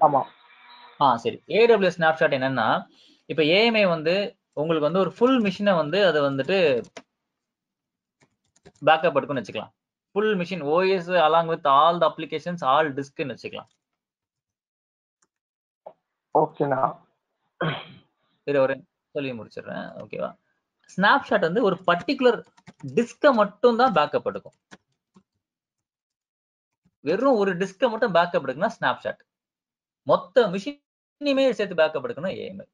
ஆமா. ஆ சரி. ஏடபிள்யூஎஸ் ஸ்னாப்ஷாட் என்னன்னா இப்போ ஏஎம்ஐ வந்து உங்களுக்கு வந்து ஒரு ஃபுல் மிஷினை வந்து அது வந்துட்டு பேக்கப் எடுக்கும்னு வச்சுக்கலாம். Full machine OS along with all the applications all டிஸ்க்னு வச்சுக்கலாம். ஓகேண்ணா சரி ஒரு சொல்லி முடிச்சிடுறேன். ஓகேவா ஸ்னாப்ஷாட் வந்து ஒரு பர்டிகுலர் டிஸ்கை மட்டும் தான் பேக்கப் எடுக்கும். வெறும் ஒரு டிஸ்கை மட்டும் பேக்கப் எடுக்குன்னா ஸ்னாப்ஷாட் மொத்த மிஷினையுமே சேர்த்து பேக்கப் எடுக்கணும் ஏஎம்ஐ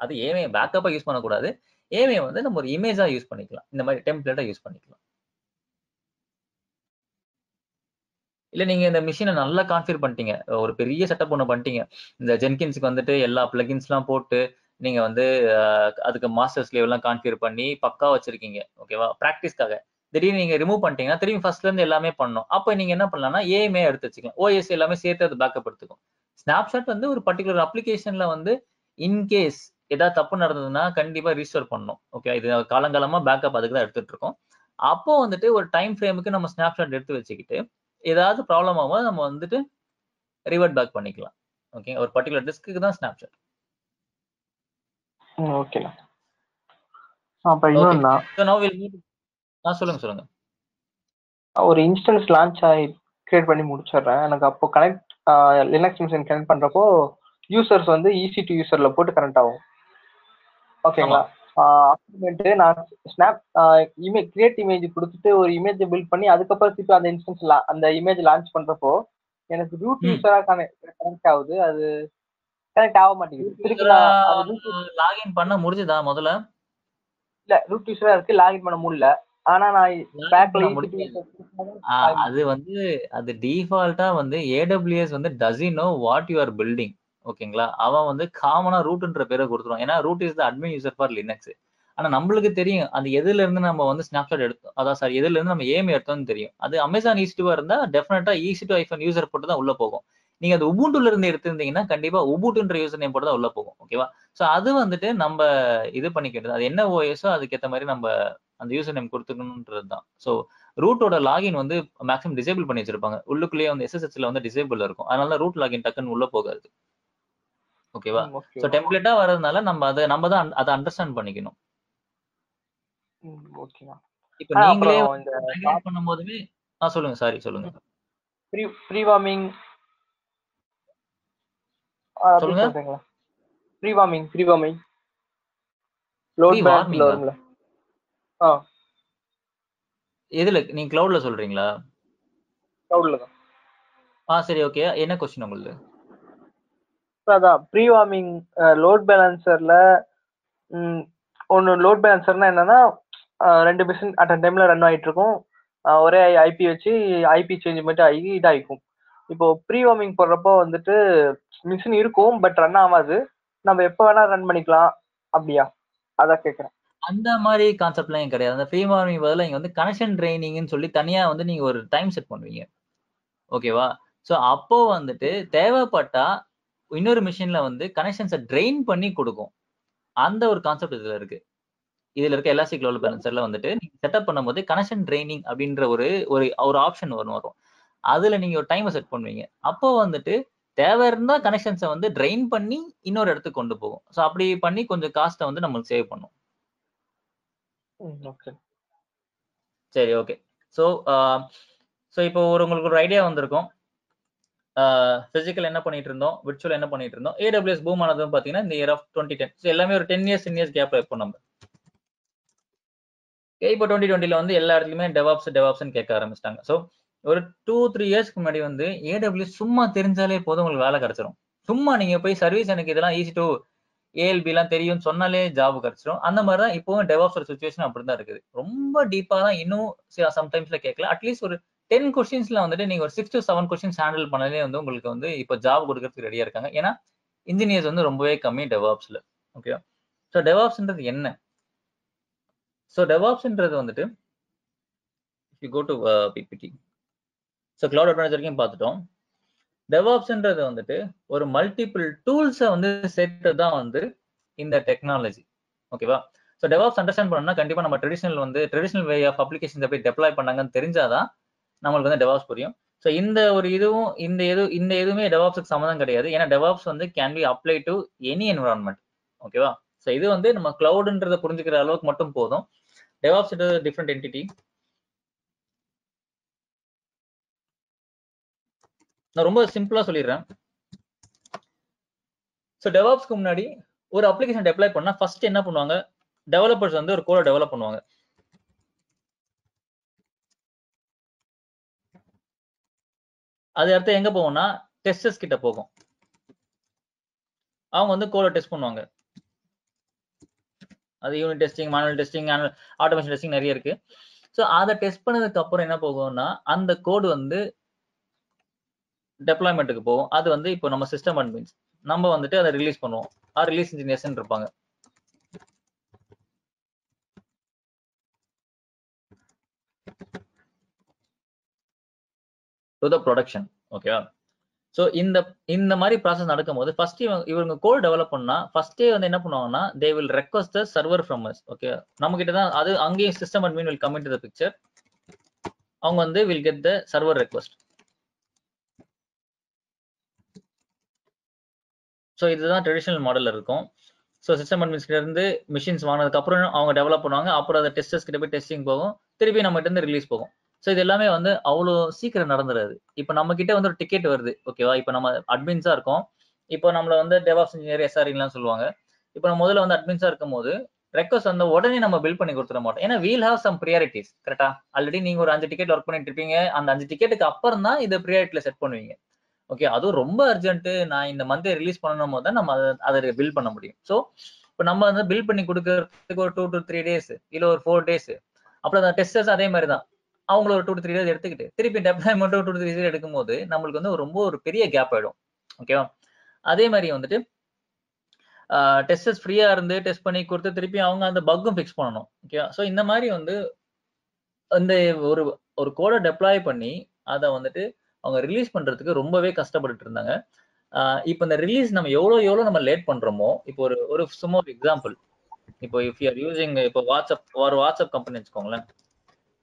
அது ஏஎம்ஐ பேக்கப்பா யூஸ் பண்ணக்கூடாது. ஏஎம்ஐ வந்து நம்ம ஒரு இமேஜா யூஸ் பண்ணிக்கலாம். இந்த மாதிரி டெம்ப்ளேட்டா யூஸ் பண்ணிக்கலாம். இல்லை நீங்கள் இந்த மிஷினை நல்லா கான்ஃபிகர் பண்ணிட்டீங்க. ஒரு பெரிய செட்டப் ஒன்று பண்ணிட்டீங்க. இந்த ஜென்கின்ஸுக்கு வந்துட்டு எல்லா பிளகின்ஸ்லாம் போட்டு நீங்கள் வந்து அதுக்கு மாஸ்டர்ஸ் லெவல்லாம் கான்ஃபிகர் பண்ணி பக்கா வச்சுருக்கீங்க. ஓகேவா ப்ராக்டிஸ்க்காக திடீர்னு நீங்கள் ரிமூவ் பண்ணிட்டீங்கன்னா திரும்பி ஃபர்ஸ்ட்ல இருந்து எல்லாமே பண்ணணும். அப்போ நீங்கள் என்ன பண்ணலாம்னா ஏஎம்ஏ எடுத்து வச்சுக்கலாம். ஓஎஸ் எல்லாமே சேர்த்து அது பேக்கப் எடுத்துக்கும். ஸ்னாப்ஷாட் வந்து ஒரு பர்டிகுலர் அப்ளிகேஷனில் வந்து இன்கேஸ் ஏதாவது தப்பு நடந்ததுன்னா கண்டிப்பாக ரீஸ்டோர் பண்ணணும். ஓகே இது காலங்காலமாக பேக்கப் அதுக்கு தான் எடுத்துகிட்டு இருக்கோம். அப்போ வந்துட்டு ஒரு டைம் ஃப்ரேமுக்கு நம்ம ஸ்னாப்ஷாட் எடுத்து வச்சுக்கிட்டு ஏதாவது ப்ராப்ளம் ஆகும் நம்ம வந்துட்டு ரிவர்ட் பேக் பண்ணிக்கலாம். ஓகே ஒரு பர்டிகுலர் டிஸ்க்கு தான் ஸ்னாப்ஷாட் ம் ஓகேண்ணா அப்ப இன்னொன்னா வில் ஆ சொல்லுங்க சொல்லுங்க. ஒரு இன்ஸ்டன்ஸ் லான்ச் ஆகி கிரியேட் பண்ணி முடிச்சிடுறேன். எனக்கு அப்போ கனெக்ட் லினக்ஸ் மிஷின் கனெக்ட் பண்றப்போ யூசர்ஸ் வந்து ஈஸி டு யூசர்ல போட்டு கனெக்ட் ஆகும். ஓகேங்களா அப்புறமேட்டு நான் ஸ்னாப் இமேஜ் கிரியேட் இமேஜ் கொடுத்துட்டு ஒரு இமேஜ் பில்ட் பண்ணி அதுக்கப்புறம் திருப்பி அந்த இன்ஸ்டன்ஸ் அந்த இமேஜ் லான்ச் பண்றப்போ எனக்கு ரூட். யூசரா கனெக்ட் ஆகுது. அது கனெக்ட் ஆக மாட்டேங்குது. லாகின் பண்ண முடிஞ்சுதா முதல்ல? இல்ல ரூட் யூசரா இருக்கு லாகின் பண்ண முடியல. ஆனா நான் அது வந்து அது டிஃபால்ட்டா வந்து ஏடபிள்யூஎஸ் வந்து doesn't know what you are building ஓகேங்களா? அவன் வந்து காமனா ரூட்ன்ற பேரை கொடுத்துருவான். ஏன்னா root is the admin user for Linux ஆனா நம்மளுக்கு தெரியும் அது எதுல இருந்து நம்ம வந்து ஸ்னாப்ஷாட் எடுத்தோம்? அதான் சார் எதுல இருந்து நம்ம ஏம் எடுத்தோம்னு தெரியும். அது அமேசான் ஈஸ்டுவா இருந்தா டெஃபினட்டா ஈஸி டு ஐஃபோன் யூசர் போட்டு தான் உள்ள போகும். நீங்க அது உபுண்டுல இருந்து எடுத்திருந்தீங்கன்னா கண்டிப்பா உபுட்டுன்ற யூசர் நேம் போட்டு தான் உள்ள போகும். ஓகேவா ஸோ அது வந்துட்டு நம்ம இது பண்ணிக்கிறது அது என்ன ஓஎஸோ அதுக்கேற்ற மாதிரி நம்ம அந்த யூசர் நேம் கொடுத்துக்கணுன்றது தான் ஸோ ரூட்டோட லாகின் வந்து மேக்ஸிமம் டிசேபிள் பண்ணி வச்சிருப்பாங்க. உள்ளுக்குள்ளேயே வந்து எஸ்எஸ்எஸ்ல வந்து டிசேபிள் இருக்கும். அதனால ரூட் லாகின் டக்குன்னு உள்ள போகாது. ஓகேவா? ஓகே ஸோ டெம்ப்ளேட்டா வர்றதுனால நம்ம அதை நம்ம தான் அதை அண்டர்ஸ்டாண்ட் பண்ணிக்கணும். இப்போ நீங்களே அப்புறம் இந்த migrate பண்ணும் போதுமே ஆ சொல்லுங்க சாரி சொல்லுங்க. ப்ரீ ப்ரீ வார்மிங் சொல்லுங்க. Pre warming pre warming load ஆ? வரும்ல. ஆ. எதுல நீங்க கிளவுட்ல சொல்றீங்களா? கிளவுட்ல தான். ஆ சரி ஓகே. என்ன கொஸ்டின் உங்களுக்கு அதான் ப்ரீ வார்மிங் லோட் பேலன்சர்ல ஒன்று லோட் பேலன்சர்னா என்னன்னா ரெண்டு மிஷின் அட் அ டைம்ல ரன் ஆகிட்டு இருக்கும் ஒரே ஐபி வச்சு ஐபி சேஞ்ச் மட்டும் ஆகி இதாகிக்கும் இப்போ ப்ரீ வார்மிங் போடுறப்போ வந்துட்டு மிஷின் இருக்கும் பட் ரன் ஆகாது. நம்ம எப்போ வேணா ரன் பண்ணிக்கலாம் அப்படியா? அதான் கேட்குறேன் அந்த மாதிரி கான்செப்ட்லாம் கிடையாது. அந்த ஃப்ரீ வார்மிங் பதிலாக இங்கே வந்து கனெக்ஷன் ட்ரைனிங்னு சொல்லி தனியாக வந்து நீங்கள் ஒரு டைம் செட் பண்ணுவீங்க. ஓகேவா ஸோ அப்போ வந்துட்டு தேவைப்பட்டா இன்னொரு மிஷின்ல வந்து கனெக்ஷன்ஸை ட்ரெயின் பண்ணி கொடுக்கும். அந்த ஒரு கான்செப்ட் இதுல இருக்கு. இதுல இருக்க எலாஸ்டிக் லோல் பேலன்சர்ல வந்துட்டு நீங்க செட்டப் பண்ணும்போது கனெக்ஷன் ட்ரைனிங் அப்படின்ற ஒரு ஒரு ஒரு ஆப்ஷன் வரும் வரும். அதுல நீங்க ஒரு டைமை செட் பண்ணுவீங்க. அப்போ வந்துட்டு தேவை இருந்தா கனெக்ஷன்ஸை வந்து ட்ரெயின் பண்ணி இன்னொரு இடத்துக்கு கொண்டு போகும். ஸோ அப்படி பண்ணி கொஞ்சம் காஸ்ட்டை வந்து நம்மளுக்கு சேவ் பண்ணும். சரி ஓகே ஸோ ஸோ இப்போ ஒரு உங்களுக்கு ஒரு ஐடியா வந்திருக்கும். ஃபிசிக்கல் என்ன பண்ணிட்டு இருந்தோம் விர்ச்சுவல் என்ன பண்ணிட்டு இருந்தோம் ஏடபிள்யூஎஸ் பூம் ஆனதும் பார்த்தீங்கன்னா இந்த இயர் ஆஃப் டுவெண்ட்டி டென் எல்லாமே ஒரு டென் இயர்ஸ் டென் இயர்ஸ் கேப்ல இருப்போம் நம்ம. இப்போ டுவெண்ட்டி டுவெண்ட்டில வந்து எல்லா இடத்துலையுமே டெவாப்ஸ் டெவாப்ஸ்னு கேட்க ஆரம்பிச்சிட்டாங்க. ஸோ ஒரு டூ த்ரீ இயர்ஸ்க்கு முன்னாடி வந்து ஏடபிள்யூ சும்மா தெரிஞ்சாலே போதும் உங்களுக்கு வேலை கிடைச்சிரும். சும்மா நீங்க போய் சர்வீஸ் எனக்கு இதெல்லாம் ஈஸி டு ஏஎல்பி எல்லாம் தெரியும்னு சொன்னாலே ஜாப் கிடைச்சிரும். அந்த மாதிரி தான் இப்போவும் டெவாப்ஸ் ஒரு சுச்சுவேஷன் அப்படி தான் இருக்குது. ரொம்ப டீப்பா தான் இன்னும் சம்டைம்ஸ்ல கேட்கல. அட்லீஸ்ட் ஒரு டென் கொஸ்டின்ஸ்ல வந்துட்டு நீங்க ஒரு six to seven questions handle பண்ணாலே வந்து உங்களுக்கு வந்து இப்போ ஜாப் கொடுக்கறதுக்கு ரெடியா இருக்காங்க. ஏன்னா இன்ஜினியர்ஸ் வந்து ரொம்பவே கம்மி டெவாப்ஸ்ல ஓகே ஸோ டெவாப்ஸ்ன்றது என்ன? ஸோ டெவாப்ஸ்ன்றது வந்துட்டு you go to PPT so cloud advance வரைக்கும் பார்த்துட்டோம். டெவாப்ஸ்ன்றது வந்துட்டு ஒரு மல்டிபிள் டூல்ஸை வந்து சேர்த்து தான் வந்து இந்த டெக்னாலஜி ஓகேவா ஸோ டெவாப்ஸ் அண்டர்ஸ்டாண்ட் பண்ணணும்னா கண்டிப்பாக நம்ம ட்ரெடிஷனல் வந்து ட்ரெடிஷனல் வே ஆஃப் அப்ளிகேஷன்ஸ் எப்படி டெப்ளாய் பண்ணாங்கன்னு தெரிஞ்சாதான் நம்மளுக்கு வந்து டெவாப்ஸ் புரியும். ஸோ இந்த ஒரு இதுவும் இந்த எது இந்த எதுவுமே டெவாப்ஸுக்கு சம்மந்தம் கிடையாது. ஏன்னா டெவாப்ஸ் வந்து can be apply to any environment ஓகேவா ஸோ இது வந்து நம்ம கிளவுடுன்றதை புரிஞ்சுக்கிற அளவுக்கு மட்டும் போதும். டெவாப்ஸ் டிஃப்ரெண்ட் என்டிட்டி நான் ரொம்ப சிம்பிளா சொல்லிடுறேன். ஸோ டெவாப்ஸ்க்கு முன்னாடி ஒரு அப்ளிகேஷன் டெப்ளை பண்ணா ஃபர்ஸ்ட் என்ன பண்ணுவாங்க? டெவலப்பர்ஸ் வந்து ஒரு கோடை டெவலப் பண்ணுவாங்க. அது அடுத்து எங்க போகும்னா டெஸ்டர்ஸ் கிட்ட போகும். அவங்க வந்து கோடை டெஸ்ட் பண்ணுவாங்க. அது unit testing manual testing automation testing நிறைய இருக்கு. ஸோ அதை டெஸ்ட் பண்ணதுக்கு அப்புறம் என்ன போகும்னா அந்த கோடு வந்து டெப்ளாய்மெண்ட்டுக்கு போகும். அது வந்து இப்போ நம்ம சிஸ்டம் அட்மின்ஸ் நம்ம வந்துட்டு அதை ரிலீஸ் பண்ணுவோம். ஆ ரிலீஸ் இன்ஜினியர்ஸ் இருப்பாங்க. டு த ப்ரொடக்ஷன் ஓகேவா ஸோ இந்த இந்த மாதிரி ப்ராசஸ் நடக்கும்போது ஃபர்ஸ்ட் இவங்க இவங்க கோட் டெவலப் பண்ணா ஃபர்ஸ்டே வந்து என்ன பண்ணுவாங்கன்னா they will request the server from us okay நம்ம கிட்ட தான் அது அங்கேயும் system admin will come in to the picture அவங்க வந்து will get the server request so இதுதான் ட்ரெடிஷனல் மாடல் இருக்கும். ஸோ சிஸ்டம் அட்மின்ஸ்கிட்ட இருந்து மிஷின்ஸ் வாங்கினதுக்கு அப்புறம் அவங்க டெவலப் பண்ணுவாங்க. அப்புறம் அதை டெஸ்டர்ஸ் கிட்ட போய் டெஸ்டிங் போகும். திருப்பி நம்ம கிட்ட இருந்து ரிலீஸ் போகும். ஸோ இது எல்லாமே வந்து அவ்வளோ சீக்கிரம் நடந்துடாது இப்போ நம்ம கிட்ட வந்து ஒரு டிக்கெட் வருது ஓகேவா இப்போ நம்ம அட்மின்ஸாக இருக்கோம். இப்போ நம்மள வந்து டெவாப்ஸ் இன்ஜினியர் எஸ்ஆர்இலாம் சொல்லுவாங்க. இப்போ நம்ம முதல்ல வந்து அட்மின்ஸாக இருக்கும் போது ரெக்வஸ்ட் வந்து உடனே நம்ம பில் பண்ணி கொடுத்துட மாட்டோம். ஏன்னா வீல் ஹாவ் சம் ப்ரியாரிட்டிஸ் கரெக்டா ஆல்ரெடி நீங்க ஒரு அஞ்சு டிக்கெட் ஒர்க் பண்ணிட்டு இருப்பீங்க. அந்த அஞ்சு டிக்கெட்டுக்கு அப்புறம் தான் இதை ப்ரியாரிட்டியில செட் பண்ணுவீங்க. ஓகே அதுவும் ரொம்ப அர்ஜென்ட் நான் இந்த மந்த் ரிலீஸ் பண்ணணும் போது தான் நம்ம அதை அதை பில் பண்ண முடியும். ஸோ இப்போ நம்ம வந்து பில் பண்ணி கொடுக்கறதுக்கு ஒரு டூ டு த்ரீ டேஸ் இல்லை ஒரு ஃபோர் டேஸ் அப்புறம் அந்த டெஸ்டர்ஸ் அதே மாதிரி தான். அவங்கள ஒரு டூ த்ரீ டேஸ் எடுத்துக்கிட்டு திருப்பி டெப்ளாய்மெண்ட் டூ த்ரீ டேஸ் எடுக்கும்போது நம்மளுக்கு வந்து ரொம்ப ஒரு பெரிய கேப் ஆயிடும். ஓகேவா அதே மாதிரி வந்துட்டு டெஸ்டர்ஸ் ஃப்ரீயா இருந்து டெஸ்ட் பண்ணி கொடுத்து திருப்பி அவங்க அந்த பக்கும் ஃபிக்ஸ் பண்ணணும். ஓகேவா ஸோ இந்த மாதிரி வந்து இந்த ஒரு ஒரு கோடை டெப்ளாய் பண்ணி அதை வந்துட்டு அவங்க ரிலீஸ் பண்றதுக்கு ரொம்பவே கஷ்டப்பட்டுட்டு இருந்தாங்க. இப்போ இந்த ரிலீஸ் நம்ம எவ்வளோ எவ்வளோ நம்ம லேட் பண்றோமோ இப்போ ஒரு ஒரு சும்மா ஒரு எக்ஸாம்பிள் இப்போ இஃப் யூஆர் யூசிங் இப்போ வாட்ஸ்அப் ஒரு வாட்ஸ்அப் கம்பெனி வச்சுக்கோங்களேன்.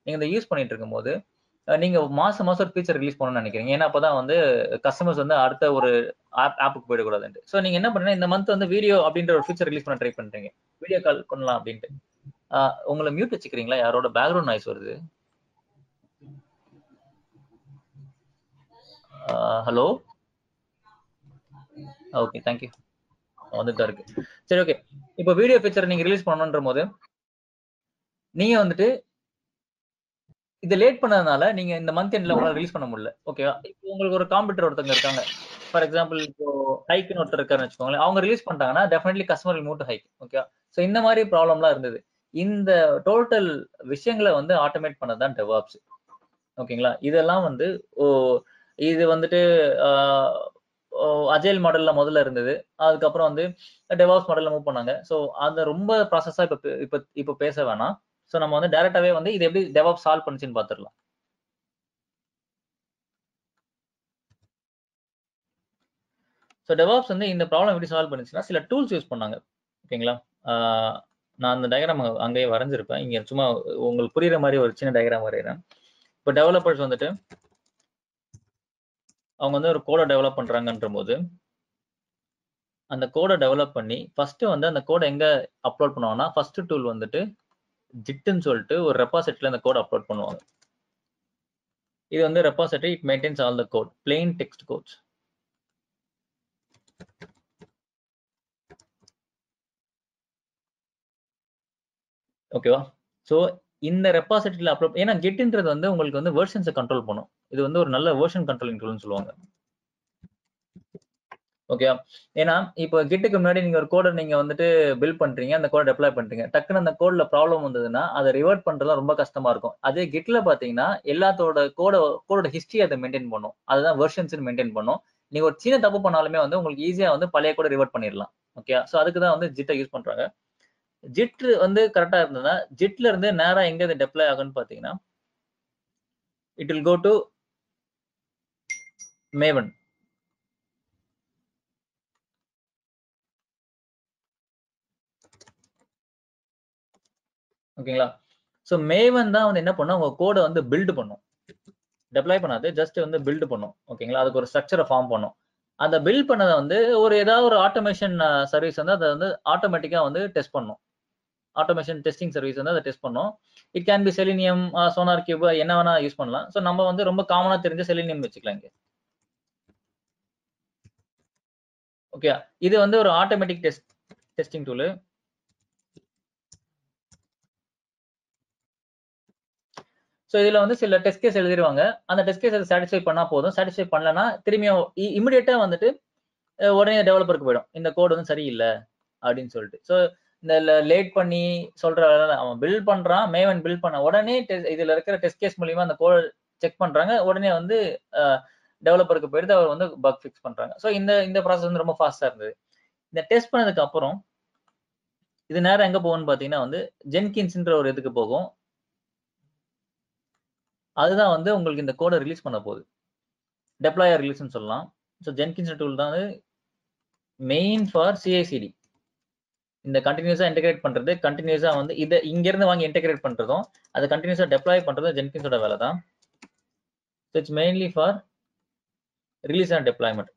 நீங்கள் இந்த யூஸ் பண்ணிட்டு இருக்கும்போது நீங்கள் மாதம் மாதம் ஒரு ஃபீச்சர் ரிலீஸ் பண்ணணும்னு நினைக்கிறீங்க. ஏன்னா அப்பதான் வந்து கஸ்டமர்ஸ் வந்து அடுத்த ஒரு ஆப் ஆப்புக்கு போயிடக்கூடாதுன்ட்டு. ஸோ நீங்கள் என்ன பண்ணுறீங்க இந்த மந்த் வந்து வீடியோ அப்படின்ற ஒரு ஃபீச்சர் ரிலீஸ் பண்ண ட்ரை பண்ணுறீங்க வீடியோ கால் பண்ணலாம் அப்படின்ட்டு. உங்களை மியூட் வச்சுக்கிறீங்களா? யாரோட பேக்ரவுண்ட் நாய்ஸ் வருது? ஹலோ ஓகே தேங்க்யூ வந்துட்டு தான் இருக்கு. சரி ஓகே இப்போ வீடியோ ஃபீச்சர் நீங்கள் ரிலீஸ் பண்ணணுன்ற போது நீங்கள் வந்துட்டு இதை லேட் பண்ணதுனால நீங்க இந்த மந்த் எண்ட்ல உங்களால ரிலீஸ் பண்ண முடியல. ஓகேவா இப்போ உங்களுக்கு ஒரு காம்படிட்டர் ஒருத்தங்க இருக்காங்க. ஃபார் எக்ஸாம்பிள் இப்போ ஹைக்குன்னு ஒருத்தர் இருக்காருன்னு வச்சுக்கோங்களேன். அவங்க ரிலீஸ் பண்ணிட்டாங்கன்னா டெஃபினெட்லி கஸ்டமர் மூட் ஹைக் ஓகேவா ஸோ இந்த மாதிரி ப்ராப்ளம்லாம் இருந்தது. இந்த டோட்டல் விஷயங்களை வந்து ஆட்டோமேட் பண்ணதான் டெவாப்ஸ் ஓகேங்களா இதெல்லாம் வந்து ஓ இது வந்துட்டு அஜயல் மாடல்ல முதல்ல இருந்தது. அதுக்கப்புறம் வந்து டெவாப்ஸ் மாடல்ல மூவ் பண்ணாங்க. ஸோ அந்த ரொம்ப ப்ராசஸா இப்போ இப்போ இப்போ பேச வேணாம். ஸோ நம்ம வந்து டேரெக்டாகவே வந்து இது எப்படி டெவாப் சால்வ் பண்ணுச்சுன்னு பார்த்துடலாம் ஸோ டெவாப்ஸ் வந்து இந்த ப்ராப்ளம் எப்படி சால்வ் பண்ணுச்சுன்னா சில டூல்ஸ் யூஸ் பண்ணாங்க. ஓகேங்களா நான் அந்த டயக்ராம் அங்கேயே வரைஞ்சிருப்பேன். இங்கே சும்மா உங்களுக்கு புரியுற மாதிரி ஒரு சின்ன டயக்ராம் வரைகிறேன் இப்போ டெவலப்பர்ஸ் வந்துட்டு அவங்க வந்து ஒரு கோடை டெவலப் பண்ணுறாங்கன்ற போது அந்த கோடை டெவலப் பண்ணி ஃபஸ்ட்டு வந்து அந்த கோடை எங்கே அப்லோட் பண்ணுவாங்கன்னா ஃபஸ்ட்டு டூல் வந்துட்டு ஜிட்டுன்னு சொல்லிட்டு ஒரு ரெப்பாசிட்டில அந்த கோட் அப்லோட் பண்ணுவாங்க. இது வந்து repository it maintains all the code plain text codes ஓகேவா ஸோ இந்த ரெப்பாசிட்டியில் அப்லோட் ஏன்னா கெட்டுன்றது வந்து உங்களுக்கு வந்து வேர்ஷன்ஸை கண்ட்ரோல் பண்ணும். இது வந்து ஒரு நல்ல வெர்ஷன் கண்ட்ரோலிங் டூல்னு சொல்லுவாங்க. ஓகே ஏன்னா இப்போ கிட்டுக்கு முன்னாடி நீங்க ஒரு கோடை நீங்க வந்துட்டு பில் பண்றீங்க அந்த கோடை டெப்ளை பண்றீங்க. டக்குன்னு அந்த கோட்ல ப்ராப்ளம் வந்ததுன்னா அதை ரிவர்ட் பண்றதுலாம் ரொம்ப கஷ்டமா இருக்கும். அதே கிட்ல பாத்தீங்கன்னா எல்லாத்தோட கோட கோடோட ஹிஸ்டரி அதை மெயின்டைன் பண்ணும். அதுதான் வெர்ஷன்ஸ் மெயின்டைன் பண்ணும். நீங்க ஒரு சின்ன தப்பு பண்ணாலுமே வந்து உங்களுக்கு ஈஸியா வந்து பழைய கூட ரிவர்ட் பண்ணிடலாம். ஓகே ஸோ அதுக்கு தான் வந்து ஜிட்டை யூஸ் பண்றாங்க. ஜிட் வந்து கரெக்டா இருந்ததுன்னா ஜிட்ல இருந்து நேரா எங்க இது டெப்ளை ஆகும்னு பாத்தீங்கன்னா it will go to Maven ஓகேங்களா? ஸோ மேவன் தான் வந்து என்ன பண்ணும்? உங்க கோடை வந்து பில்டு பண்ணும். டெப்ளாய் பண்ணாது ஜஸ்ட் வந்து பில்டு பண்ணும். ஓகேங்களா? அதுக்கு ஒரு ஸ்ட்ரக்சரை ஃபார்ம் பண்ணும். அந்த பில்ட் பண்ணதை வந்து ஒரு ஏதாவது ஒரு ஆட்டோமேஷன் சர்வீஸ் வந்து அதை வந்து ஆட்டோமேட்டிக்காக வந்து டெஸ்ட் பண்ணும். ஆட்டோமேஷன் டெஸ்டிங் சர்வீஸ் வந்து அதை டெஸ்ட் பண்ணும். It can be Selenium SonarQube என்ன வேணா யூஸ் பண்ணலாம். ஸோ நம்ம வந்து ரொம்ப காமனாக தெரிஞ்ச செலினியம் வச்சுக்கலாம் இங்கே. ஓகே இது வந்து ஒரு automatic test testing tool so இதில் வந்து சில டெஸ்ட் கேஸ் எழுதிருவாங்க. அந்த டெஸ்ட் கேஸ் சாட்டிஸ்ஃபை பண்ணால் போதும். சாட்டிஸ்ஃபை பண்ணலன்னா திரும்பியும் இமிடியேட்டாக வந்துட்டு உடனே டெவலப்பருக்கு போயிடும். இந்த கோடு வந்து சரியில்லை அப்படின்னு சொல்லிட்டு. ஸோ இந்த லேட் பண்ணி சொல்ற அவன் பில்ட் பண்றான் மேவன் பில்ட் பண்ண உடனே இதுல இருக்கிற டெஸ்ட் கேஸ் மூலியமா அந்த கோட் செக் பண்றாங்க. உடனே வந்து டெவலப்பருக்கு போயிட்டு அவர் வந்து பக் ஃபிக்ஸ் பண்றாங்க. ஸோ இந்த இந்த ப்ராசஸ் வந்து ரொம்ப ஃபாஸ்டா இருந்தது. இந்த டெஸ்ட் பண்ணதுக்கு அப்புறம் இது நேரம் எங்க போகும்னு பாத்தீங்கன்னா வந்து ஜென்கின்ஸ்ன்ற ஒரு இதுக்கு போகும். அதுதான் வந்து உங்களுக்கு இந்த கோடை ரிலீஸ் பண்ண போகுது. டெப்ளாயர் ரிலீஸ்னு சொல்லலாம். ஸோ ஜென்கின்ஸ் டூல் தான் வந்து மெயின் ஃபார் சிஐசிடி இந்த கண்டினியூஸாக இன்டெகிரேட் பண்ணுறது கண்டினியூஸாக வந்து இதை இங்கேருந்து வாங்கி இன்டெகிரேட் பண்ணுறதும் அதை கண்டினியூஸாக டெப்ளாய் பண்ணுறதும் ஜென்கின்ஸோட வேலை தான். It's mainly for release and deployment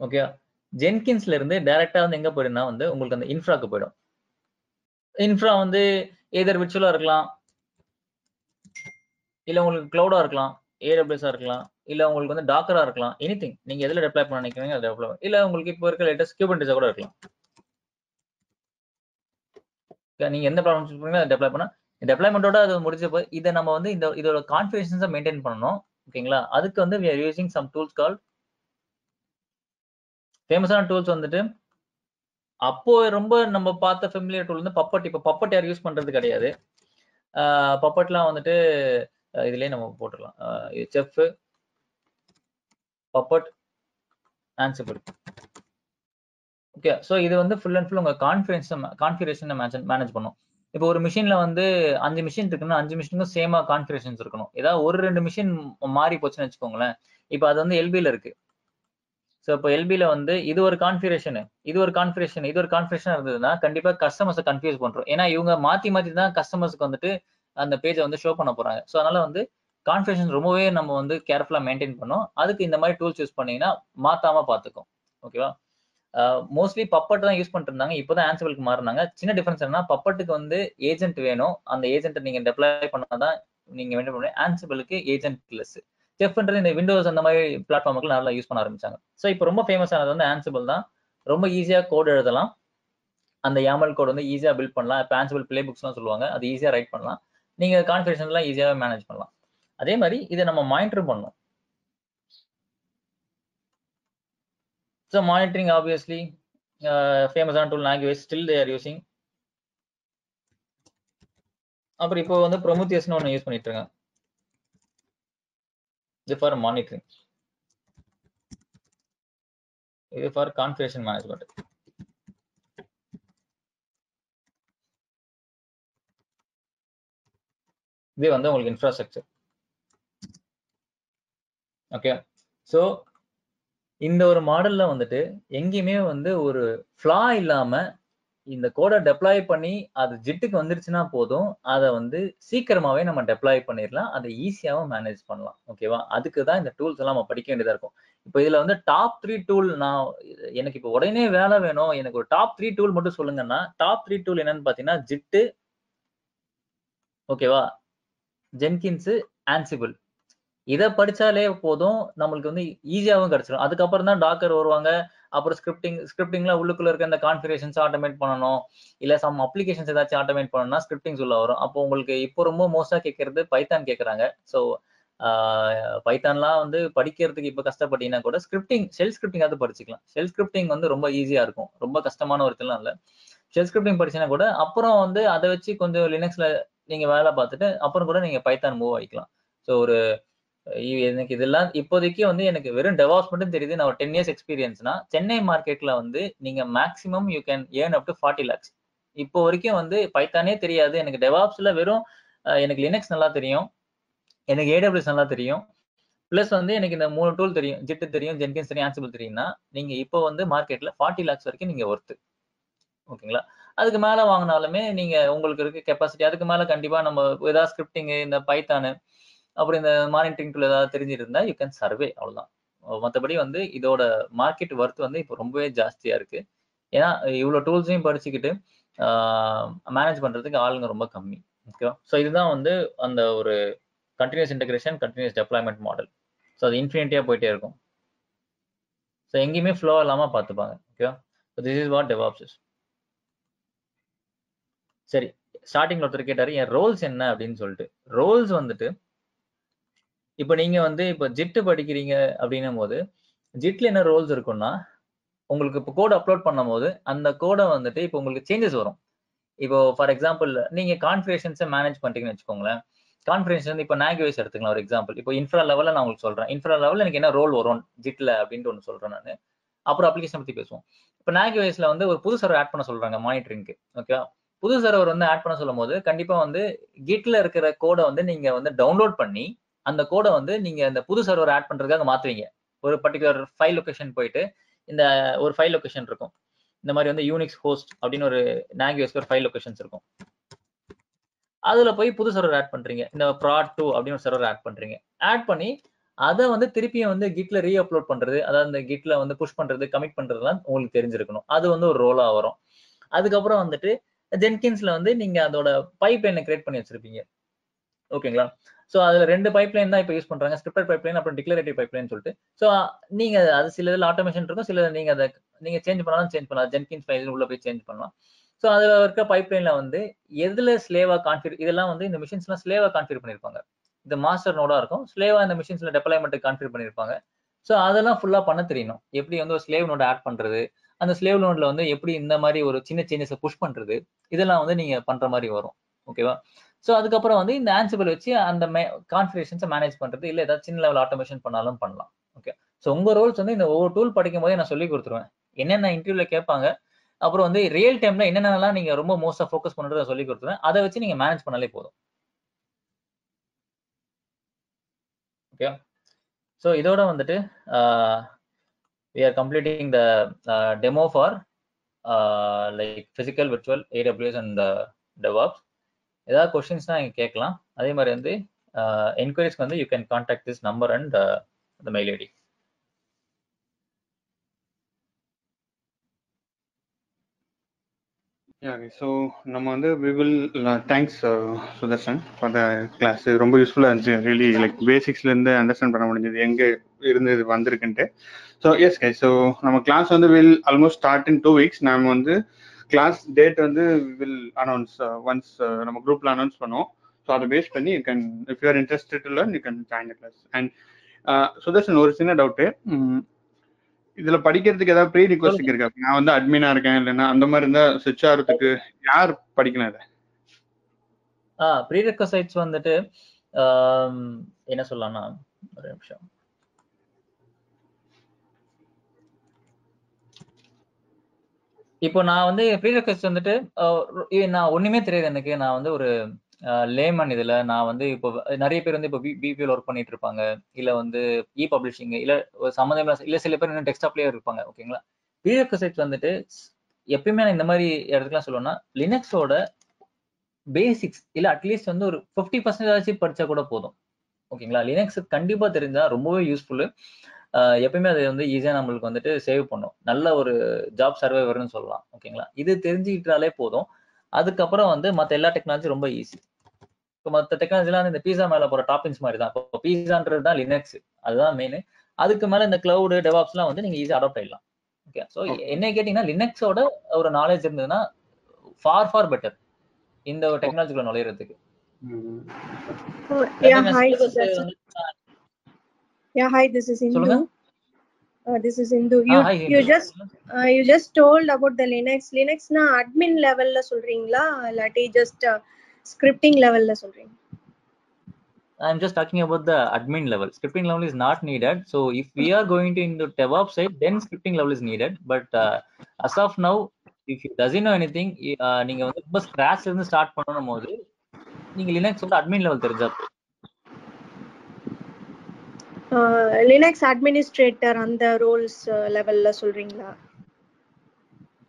okay ஜென்கின்ஸ்ல இருந்து டைரக்டா வந்து எங்க போயிடும்னா வந்து உங்களுக்கு அந்த இன்ஃப்ராக்கு போயிடும். இன்ஃப்ரா வந்து ஏதர் விர்ச்சுவலா இருக்கலாம். இல்ல உங்களுக்கு கிளவுடா இருக்கலாம் ஏடபிள்யூஸா இருக்கலாம் இல்ல உங்களுக்கு வந்து டாக்கரா இருக்கலாம் எனி திங் நீங்க எதுல டெப்ளை பண்ண நினைக்கிறீங்க அதை டெப்ளை இல்ல உங்களுக்கு இப்போ இருக்க லேட்டஸ்ட் கியூபன்டிஸா கூட இருக்கலாம். நீங்க எந்த ப்ராப்ளம் சொல்றீங்களோ அதை டெப்ளை பண்ண டெப்ளாய்மெண்ட்டோட அது முடிஞ்ச போய் இதை நம்ம வந்து இந்த இதோட கான்ஃபிகரேஷன்ஸை மெயின்டைன் பண்ணணும் ஓகேங்களா? அதுக்கு வந்து we are using some tools call ஃபேமஸான டூல்ஸ் வந்துட்டு அப்போ ரொம்ப நம்ம பார்த்த ஃபெமிலியர் டூல் வந்து பப்பட் இப்போ பப்பட் யார் யூஸ் பண்றது கிடையாது. பப்பட்லாம் வந்துட்டு இதுலயே நம்ம போட்டுடலாம் Chef Puppet Ansible okay so இது வந்து ஃபுல் அண்ட் ஃபுல் உங்க கான்ஃபிடன்ஸ் கான்ஃபிகரேஷன் மேனேஜ் பண்ணும். இப்போ ஒரு மிஷின்ல வந்து அஞ்சு மிஷின் இருக்குன்னா அஞ்சு மிஷினுக்கும் சேமா கான்ஃபிகரேஷன்ஸ் இருக்கணும். ஏதாவது ஒரு ரெண்டு மிஷின் மாறி போச்சுன்னு வச்சுக்கோங்களேன். இப்போ அது வந்து எல்பியில இருக்கு. ஸோ இப்போ எல்பியில் வந்து இது ஒரு கான்ஃபிகரேஷன் இது ஒரு கான்ஃபிகரேஷன் இது ஒரு கான்ஃபிகரேஷன் இருந்ததுன்னா கண்டிப்பாக கஸ்டமர்ஸை கன்ஃபியூஸ் பண்ணுறோம் ஏன்னா இவங்க மாற்றி மாற்றி தான் கஸ்டமர்ஸ்க்கு வந்துட்டு அந்த பேஜை வந்து ஷோ பண்ண போகிறாங்க ஸோ அதனால் வந்து கான்ஃபிகரேஷன் ரொம்பவே நம்ம வந்து கேர்ஃபுல்லாக மெயின்டைன் பண்ணோம். அதுக்கு இந்த மாதிரி டூல்ஸ் யூஸ் பண்ணீங்கன்னா மாற்றாமல் பார்த்துக்கும் ஓகேவா மோஸ்ட்லி பப்பட் தான் யூஸ் பண்ணிருந்தாங்க இப்போ தான் ஆன்சிபிளுக்கு மாறினாங்க. சின்ன டிஃபரன்ஸ் என்னன்னா பப்பட்டுக்கு வந்து ஏஜென்ட் வேணும். அந்த ஏஜென்ட்டை நீங்கள் டெப்ளை பண்ணால் தான் நீங்கள் பண்ண ஆன்சிபிளுக்கு ஏஜென்ட் லெஸ் செஃப்ன்றது இந்த விண்டோஸ் அந்த மாதிரி பிளாட்ஃபார்முக்கு நல்லா யூஸ் பண்ண ஆரம்பிச்சாங்க. ஸோ இப்போ ரொம்ப ஃபேமஸ் ஆனது வந்து ஆன்சிபிள் தான். ரொம்ப ஈஸியாக கோட் எழுதலாம். அந்த யாமல் கோட் வந்து ஈஸியாக பில்ட் பண்ணலாம். இப்போ ஆன்சிபிள் பிளே புக்ஸ்லாம் சொல்லுவாங்க. அது ஈஸியாக ரைட் பண்ணலாம். நீங்கள் கான்ஃபிகரேஷன்லாம் ஈஸியாக மேனேஜ் பண்ணலாம். அதே மாதிரி இதை நம்ம மானிட்டர் பண்ணணும். ஸோ மானிட்டரிங் ஆப்வியஸ்லி ஃபேமஸான tool language still they're using அப்புறம் இப்போ வந்து ப்ரொமோத்தியஸ்னு ஒன்று யூஸ் பண்ணிட்டு இருக்காங்க. இது ஃபார் மானிட்டரிங் இது ஃபார் கான்ஃபிகரேஷன் மேனேஜ்மெண்ட் இது வந்து உங்களுக்கு இன்ஃப்ராஸ்ட்ரக்சர் ஓகே ஸோ இந்த ஒரு மாடல்ல வந்துட்டு எங்கேயுமே வந்து ஒரு ஃப்ளா இல்லாம இந்த கோடை டெப்ளாய் பண்ணி அது ஜிட்டுக்கு வந்துருச்சுன்னா போதும். அதை வந்து சீக்கிரமாவே நம்ம டெப்ளாய் பண்ணிடலாம் அதை ஈஸியாகவும் மேனேஜ் பண்ணலாம். ஓகேவா அதுக்கு தான் இந்த டூல்ஸ் எல்லாம் நம்ம படிக்க வேண்டியதாக இருக்கும். இப்போ இதில் வந்து டாப் த்ரீ டூல் நான் எனக்கு இப்போ உடனே வேலை வேணும். எனக்கு ஒரு டாப் த்ரீ டூல் மட்டும் சொல்லுங்கன்னா டாப் த்ரீ டூல் என்னன்னு பார்த்தீங்கன்னா ஜிட்டு ஓகேவா ஜென்கின்ஸு ஆன்சிபிள் இதை படிச்சாலே போதும் நம்மளுக்கு வந்து ஈஸியாகவும் கிடைச்சிடும் அதுக்கப்புறம் தான் டாக்டர் வருவாங்க. அப்புறம் ஸ்கிரிப்டிங் ஸ்கிரிப்டிங்லாம் உள்ளுக்குள்ள இருக்க இந்த கான்ஃபிகரேஷன்ஸ் ஆட்டோமேட் பண்ணணும். இல்ல சம் அப்ளிகேஷன்ஸ் ஏதாச்சும் ஆட்டோமேட் பண்ணணும்னா ஸ்கிரிப்டிங்ஸ் உள்ள வரும். அப்போ உங்களுக்கு இப்போ ரொம்ப மோஸ்டா கேட்கறது பைத்தான் கேட்கறாங்க ஸோ பைத்தான்லாம் வந்து படிக்கிறதுக்கு இப்போ கஷ்டப்பட்டீங்கன்னா கூட ஸ்கிரிப்டிங் ஷெல் ஸ்கிரிப்டிங் அது படிச்சுக்கலாம். ஷெல் ஸ்கிரிப்டிங் வந்து ரொம்ப ஈஸியா இருக்கும். ரொம்ப கஷ்டமான ஒரு இதெல்லாம் இல்லை. ஷெல் ஸ்கிரிப்டிங் படிச்சுன்னா கூட அப்புறம் வந்து அதை வச்சு கொஞ்சம் லினக்ஸ்ல நீங்க வேலை பார்த்துட்டு அப்புறம் கூட நீங்க பைத்தான் மூவ் ஆகிக்கலாம் ஸோ ஒரு எனக்கு இதெல்லாம் இப்போதைக்கு வந்து எனக்கு வெறும் டெவாப்ஸ் மட்டும் தெரியுது. நான் ஒரு டென் இயர்ஸ் எக்ஸ்பீரியன்ஸ்னா சென்னை மார்க்கெட்ல வந்து நீங்க maximum you can earn up to forty lakhs இப்போ வரைக்கும் வந்து பைத்தானே தெரியாது. எனக்கு டெவாப்ஸ்ல வெறும் எனக்கு லினக்ஸ் நல்லா தெரியும். எனக்கு ஏடபிள்யூஸ் நல்லா தெரியும். ப்ளஸ் வந்து எனக்கு இந்த மூணு டூல் தெரியும். ஜிட்டு தெரியும் ஜென்கின்ஸ் தெரியும் ஆன்சிபிள் தெரியும்னா நீங்க இப்போ வந்து மார்க்கெட்ல ஃபார்ட்டி லேக்ஸ் வரைக்கும் நீங்க ஒர்த்து ஓகேங்களா? அதுக்கு மேல வாங்கினாலுமே நீங்க உங்களுக்கு இருக்க கெப்பாசிட்டி அதுக்கு மேல கண்டிப்பா நம்ம ஏதாவது ஸ்கிரிப்டிங் இந்த பைத்தானு அப்புறம் இந்த மானிட்டரிங் டூல் ஏதாவது தெரிஞ்சிருந்தா யூ கேன் சர்வே அவ்வளவுதான். மற்றபடி வந்து இதோட மார்க்கெட் ஒர்த் வந்து இப்போ ரொம்பவே ஜாஸ்தியா இருக்கு. ஏன்னா இவ்வளோ டூல்ஸையும் படிச்சுக்கிட்டு மேனேஜ் பண்றதுக்கு ஆளுங்க ரொம்ப கம்மி. ஓகேவா ஸோ இதுதான் வந்து அந்த ஒரு continuous integration continuous deployment model so அது இன்ஃபினிட்டியா போயிட்டே இருக்கும். ஸோ எங்கேயுமே ஃப்ளோ இல்லாமல் பார்த்துப்பாங்க. ஓகேவா so this is what DevOps is சரி ஸ்டார்டிங்கில் ஒருத்தர் கேட்டார் என் ரோல்ஸ் என்ன? அப்படின்னு சொல்லிட்டு. ரோல்ஸ் வந்துட்டு இப்போ நீங்க வந்து இப்போ ஜிட்டு படிக்கிறீங்க அப்படின்னும் போது ஜிட்ல என்ன ரோல்ஸ் இருக்கும்னா உங்களுக்கு இப்போ கோட் அப்லோட் பண்ணும்போது அந்த கோடை வந்துட்டு இப்போ உங்களுக்கு சேஞ்சஸ் வரும். இப்போ ஃபார் எக்ஸாம்பிள் நீங்க கான்ஃபிகரேஷன்ஸை மேனேஜ் பண்றீங்கன்னு வச்சுக்கோங்களேன். கான்ஃபிகரேஷன் வந்து இப்போ நாக்வேஸ் எடுத்துக்கலாம் ஒரு எக்ஸாம்பிள் இப்போ இன்ஃப்ரா லெவலில் நான் உங்களுக்கு சொல்கிறேன் இன்ஃப்ரா லெவலில் எனக்கு என்ன ரோல் வரும் ஜிட்ல அப்படின்ட்டு ஒன்று சொல்கிறேன் நான். அப்புறம் அப்ளிகேஷன் பற்றி பேசுவோம். இப்போ நாக்வேஸ்ல வந்து ஒரு புது சர்வர் ஆட் பண்ண சொல்கிறாங்க மானிட்டரிங்க்கு ஓகேவா புது சர்வர் வந்து ஆட் பண்ண சொல்லும் போது கண்டிப்பாக வந்து கிட்டில் இருக்கிற கோடை வந்து நீங்கள் வந்து டவுன்லோட் பண்ணி அந்த கோடை வந்து நீங்க அந்த புது சர்வர் ஆட் பண்றதுக்காக மாத்துவீங்க. ஒரு பர்டிகுலர் ஃபைல் லொகேஷன் போயிட்டு இந்த ஒரு ஃபைல் லொகேஷன் இருக்கும். இந்த மாதிரி வந்து யூனிக்ஸ் ஹோஸ்ட் அப்படின்னு ஒரு நாக்யூஸ்க்கு ஒரு ஃபைல் லொகேஷன்ஸ் இருக்கும். அதுல போய் புது சர்வர் ஆட் பண்றீங்க. இந்த ப்ராட் டூ அப்படின்னு ஒரு சர்வர் ஆட் பண்றீங்க. ஆட் பண்ணி அதை வந்து திருப்பியும் வந்து கிட்ல ரீ அப்லோட் பண்றது அதாவது இந்த கிட்ல வந்து புஷ் பண்றது கமிட் பண்றதுலாம் உங்களுக்கு தெரிஞ்சிருக்கணும். அது வந்து ஒரு ரோலா வரும். அதுக்கப்புறம் வந்துட்டு ஜென்கின்ஸ்ல வந்து நீங்க அதோட பைப் லைனை கிரியேட் பண்ணி வச்சிருப்பீங்க. ஓகேங்களா ஸோ அதுல ரெண்டு பைப் லைன் தான் இப்போ யூஸ் பண்றாங்க. ஸ்கிரிப்டட் பைப்லைன் அப்புறம் டிக்ளரேட்டிவ் பைப்லைன் சொல்லிட்டு. ஸோ நீங்க அது சில இதில் ஆட்டோமேஷன் இருக்கும் சில நீங்க அதை நீங்க சேஞ்ச் பண்ணாலும் சேஞ்ச் பண்ணலாம். ஜென்கின்ஸ் ஃபைல் உள்ள போய் சேஞ்ச் பண்ணலாம். ஸோ அதுல இருக்க பைப்லைன்ல வந்து எதுல ஸ்லேவா கான்ஃபிகர் இதெல்லாம் வந்து இந்த மிஷின்ஸ்லாம் ஸ்லேவா கான்ஃபிகர் பண்ணிருப்பாங்க. இந்த மாஸ்டர் நோடா இருக்கும். ஸ்லேவா இந்த மிஷின்ஸ்ல டெப்ளாய்மெண்ட் கான்ஃபிகர் பண்ணியிருப்பாங்க ஸோ அதெல்லாம் ஃபுல்லா பண்ண தெரியணும். எப்படி வந்து ஒரு ஸ்லேவ் நோட ஆட் பண்றது? அந்த ஸ்லேவ் நோட்ல வந்து எப்படி இந்த மாதிரி ஒரு சின்ன சேஞ்சஸை புஷ் பண்றது? இதெல்லாம் வந்து நீங்க பண்ற மாதிரி வரும். ஓகேவா ஸோ அதுக்கப்புறம் வந்து இந்த ஆன்சிபிள் வச்சு அந்த மே கான்ஃபிகரேஷன்ஸை மேனேஜ் பண்ணுறது இல்லை ஏதாவது சின்ன லெவல் ஆட்டோமேஷன் பண்ணாலும் பண்ணலாம். ஓகே ஸோ உங்கள் ரோல்ஸ் வந்து இந்த ஒவ்வொரு டூல் படிக்கும் போதே நான் சொல்லி கொடுத்துருவேன். என்னென்ன இன்டர்வியூல கேட்பாங்க அப்புறம் வந்து ரியல் டைம்ல என்னென்னலாம் நீங்க ரொம்ப மோஸ்டா ஃபோக்கஸ் பண்ணுறத சொல்லி கொடுத்துருவேன். அதை வச்சு நீங்க மேனேஜ் பண்ணாலே போதும். ஓகே ஸோ இதோட வந்துட்டு we are completing the demo for like uh, virtual physical and DevOps ஏதாவது கொஸ்டின்ஸ்னா இங்கே கேட்கலாம். அதே மாதிரி வந்து என்கொயரிஸ்க்கு வந்து you can contact this number and the mail ID so நம்ம வந்து we will thanks Sudarshan for the class ரொம்ப யூஸ்ஃபுல்லாக இருந்துச்சு. ரியலி லைக் பேசிக்ஸ்லேருந்து அண்டர்ஸ்டாண்ட் பண்ண முடிஞ்சது. எங்கே இருந்து இது வந்திருக்குன்ட்டு. ஸோ எஸ் கை ஸோ நம்ம கிளாஸ் வந்து will almost start in two weeks நம்ம வந்து கிளாஸ் டேட் வந்து வில் அனௌன்ஸ் ஒன்ஸ் நம்ம குரூப்பில் அனௌன்ஸ் பண்ணுவோம் ஸோ அதை பேஸ் பண்ணி you can if you are interested learn you can join class and Sudarshan ஒரு சின்ன டவுட்டு இதுல படிக்கிறதுக்கு ஏதாவது ப்ரீ ரிக்வஸ்ட் இருக்கா? நான் வந்து அட்மினா இருக்கேன் இல்லைன்னா அந்த மாதிரி இருந்தா சுவிட்ச் ஆகிறதுக்கு யார் படிக்கணும் இதை ஆ ப்ரீ ரெக்வசைட்ஸ் வந்துட்டு என்ன சொல்லலாம்னா ஒரு நிமிஷம். இப்போ நான் வந்து ப்ரீ ரெக்வஸ்ட் வந்துட்டு நான் ஒண்ணுமே தெரியாது எனக்கு. நான் வந்து ஒரு லேமன் இதுல. நான் வந்து இப்போ நிறைய பேர் வந்து இப்போ பிபிஎல் ஒர்க் பண்ணிட்டு இருப்பாங்க. இல்ல வந்து இ பப்ளிஷிங் இல்ல சம்மந்தம் இல்ல சில பேர் இன்னும் டெஸ்க்டாப்லயே இருப்பாங்க. ஓகேங்களா ப்ரீரெக்வசைட் வந்துட்டு எப்பயுமே நான் இந்த மாதிரி இடத்துக்குலாம் சொல்லணும்னா லினக்ஸோட பேசிக்ஸ் இல்ல அட்லீஸ்ட் வந்து ஒரு ஃபிஃப்டி பர்சன்டேஜ் படிச்சா கூட போதும். ஓகேங்களா லினக்ஸ் கண்டிப்பா தெரிஞ்சா ரொம்பவே யூஸ்ஃபுல்லு எப்பயுமே அது வந்து ஈஸியா நம்மளுக்கு வந்துட்டு சேவ் பண்ணும். நல்ல ஒரு ஜாப் சர்வைவர்னு சொல்லலாம் ஓகேங்களா? இது தெரிஞ்சுக்கிட்டாலே போதும். அதுக்கப்புறம் வந்து மற்ற எல்லா டெக்னாலஜி ரொம்ப ஈஸி இப்போ மற்ற டெக்னாலஜிலாம் வந்து இந்த பீஸா மேல போற டாப்பிங்ஸ் மாதிரி தான். இப்போ பீஸான்றது தான் லினக்ஸ் அதுதான் மெயின் அதுக்கு மேல இந்த கிளவுடு டெவாப்ஸ்லாம் வந்து நீங்க ஈஸியா அடாப்ட் ஆயிடலாம். ஓகே ஸோ என்ன கேட்டீங்கன்னா லினக்ஸோட ஒரு நாலேஜ் இருந்ததுன்னா ஃபார் ஃபார் பெட்டர் இந்த டெக்னாலஜிக்குள்ள நுழையிறதுக்கு. Uh, yeah, எப்பவுமே hi. syllabus Sudarshan. வந்து Yeah, hi. This is Indu. சொல்லுங்க Uh, this is Indu. ஆ You hi you just uh, you just told about the Linux. Linux na admin level ல சொல்றீங்களா இல்லாட்டி just uh, scripting level ல சொல்றீங்க I'm just talking about the admin level. Scripting level is not needed. So if we are going to into DevOps side, then scripting level is needed. But uh, as of now, if you doesn't know anything, uh, நீங்க வந்து ரொம்ப ஸ்கிராச்ல இருந்து start பண்ணணும் போது நீங்க லினக்ஸோட admin level தெரிஞ்சா போதும். Linux administrator அந்த ரோல்ஸ் லெவல்ல சொல்றீங்களா?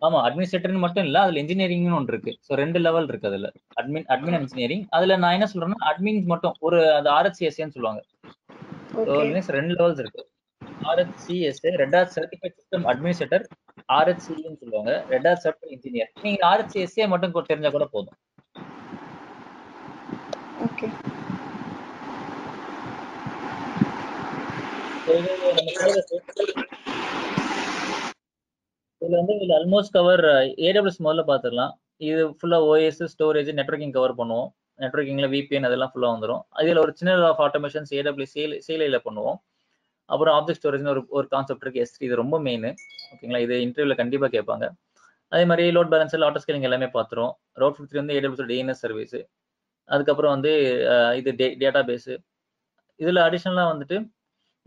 ஆமா அட்மினிஸ்ட்ரேட்டர்னு மட்டும் இல்ல அதுல இன்ஜினியரிங்னு ஒன்று இருக்கு. ஸோ ரெண்டு லெவல் இருக்கு அதுல. அட்மின் அட்மின் இன்ஜினியரிங் அதுல நான் என்ன சொல்றேன்னா அட்மின் மட்டும் ஒரு அது ஆர்ஹெச்எஸ்ஏன்னு சொல்லுவாங்க. ஸோ லினக்ஸ் ரெண்டு லெவல்ஸ் இருக்கு. RHCSA red hat certified system administrator ஆர்ஹெச்சின்னு சொல்லுவாங்க. ரெட் ஹாட் சர்டிஃபைட் இன்ஜினியர் நீங்க ஆர்ஹெச்சிஎஸ்ஏ மட்டும் தெரிஞ்சா கூட போதும். ஓகே So, இது நம்ம syllabus. இதுல வந்து இதுல ஆல்மோஸ்ட் கவர் ஏடபிள்யூஸ் முதல்ல பார்த்துடலாம் இது ஃபுல்லா ஓஎஸ் ஸ்டோரேஜ் நெட்வொர்க்கிங் கவர் பண்ணுவோம். நெட்ஒர்க்கிங்ல விபிஎன் அதெல்லாம் ஃபுல்லா வந்துடும் இதுல ஒரு சின்ன ஆஃப் ஆட்டோமேஷன்ஸ் ஏடபிள்யூ சேலையில பண்ணுவோம். அப்புறம் ஆப்ஜெக்ட் ஸ்டோரேஜ்னு ஒரு ஒரு கான்செப்ட் இருக்கு. எஸ் இது ரொம்ப மெயின் ஓகேங்களா இது இன்டர்வியூல கண்டிப்பா கேட்பாங்க. அதே மாதிரி லோட் பேலன்ஸில் ஆட்டோ ஸ்கேலிங் எல்லாமே பார்த்துரும் ரோட் ஃபிஃப்டி வந்து ஏடபிள்யூ டிஎன்எஸ் சர்வீஸ் அதுக்கப்புறம் வந்து uh, இது இது டேட்டா பேஸ் இதுல அடிஷனலா வந்துட்டு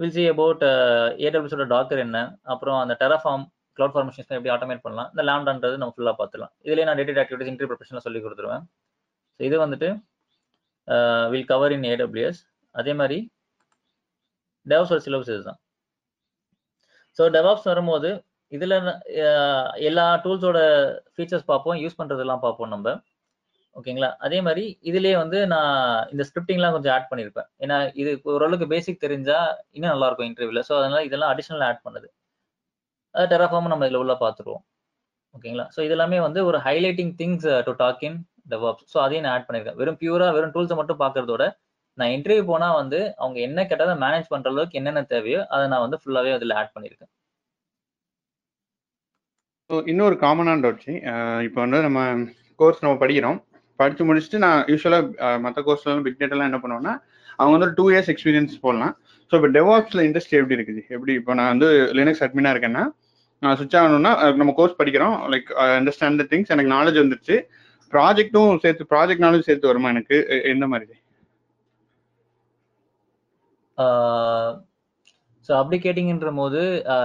வில் சி அபவுட் ஏடபிள்யூஸோட டாக்கர் என்ன? அப்புறம் அந்த டெரஃபார்ம் க்ளவுட் ஃபார்மேஷன்ஸ் எப்படி ஆட்டோமேட் பண்ணலாம்? இந்த லேண்டான்றது நம்ம ஃபுல்லாக பார்த்துலாம் இதுலேயே நான் டேட்டட் ஆக்டிவிட்டிஸ் இன்டர்வியூ ப்ரொஃபஷனில் சொல்லி கொடுத்துருவேன். ஸோ இது வந்துட்டு வில் கவர் இன் ஏடபிள்யூஎஸ் அதே மாதிரி டெவாப்ஸோட சிலபஸ் இதுதான். ஸோ டெவாப்ஸ் வரும்போது இதில் uh, எல்லா டூல்ஸோட ஃபீச்சர்ஸ் பார்ப்போம் யூஸ் பண்ணுறதெல்லாம் பார்ப்போம் நம்ம. ஓகேங்களா? அதே மாதிரி இதுலயே வந்து நான் இந்த ஸ்கிரிப்டிங்லாம் கொஞ்சம் ஆட் பண்ணியிருப்பேன் ஏன்னா இது ஓரளவுக்கு பேசிக் தெரிஞ்சா இன்னும் நல்லா இருக்கும் இன்டர்வியூல ஸோ அதனால இதெல்லாம் அடிஷனல் ஆட் பண்ணுது. அது டெராஃபார்ம் நம்ம இதில் உள்ள பார்த்துருவோம் ஓகேங்களா? ஸோ இதெல்லாமே வந்து ஒரு highlighting things to talk in the DevOps so அதையும் நான் ஆட் பண்ணியிருக்கேன் வெறும் பியூரா வெறும் டூல்ஸை மட்டும் பார்க்கறதோட நான் இன்டர்வியூ போனால் வந்து அவங்க என்ன கேட்டாலும் மேனேஜ் பண்ணுற அளவுக்கு என்னென்ன தேவையோ அதை நான் வந்து ஃபுல்லாகவே அதில் ஆட் பண்ணியிருக்கேன் ஸோ இன்னொரு காமனான டவுட் இப்போ வந்து நம்ம கோர்ஸ் நம்ம படிக்கிறோம். படித்து முடிச்சுட்டு நான் யூஸ்வலாக மற்ற கோர்ஸ்லாம் பிக் டேட்டாலாம் என்ன பண்ணுவேன்னா அவங்க வந்து டூ இயர்ஸ் எக்ஸ்பீரியன்ஸ் போடலாம். ஸோ இப்போ டெவாப்ஸில் இண்டஸ்ட்ரி எப்படி இருக்குது? எப்படி இப்போ நான் வந்து லினக்ஸ் அட்மினாக இருக்கேன்னா நான் சுவிச் ஆகணும்னா நம்ம கோர்ஸ் படிக்கிறோம். லைக் அண்டர்ஸ்டாண்ட் த திங்ஸ் எனக்கு நாலேஜ் வந்துருச்சு. ப்ராஜெக்ட்டும் சேர்த்து ப்ராஜெக்ட் நாலேஜ் சேர்த்து வருமா எனக்கு? எந்த மாதிரி? ஸோ அப்படி கேட்டிங்கன்ற போது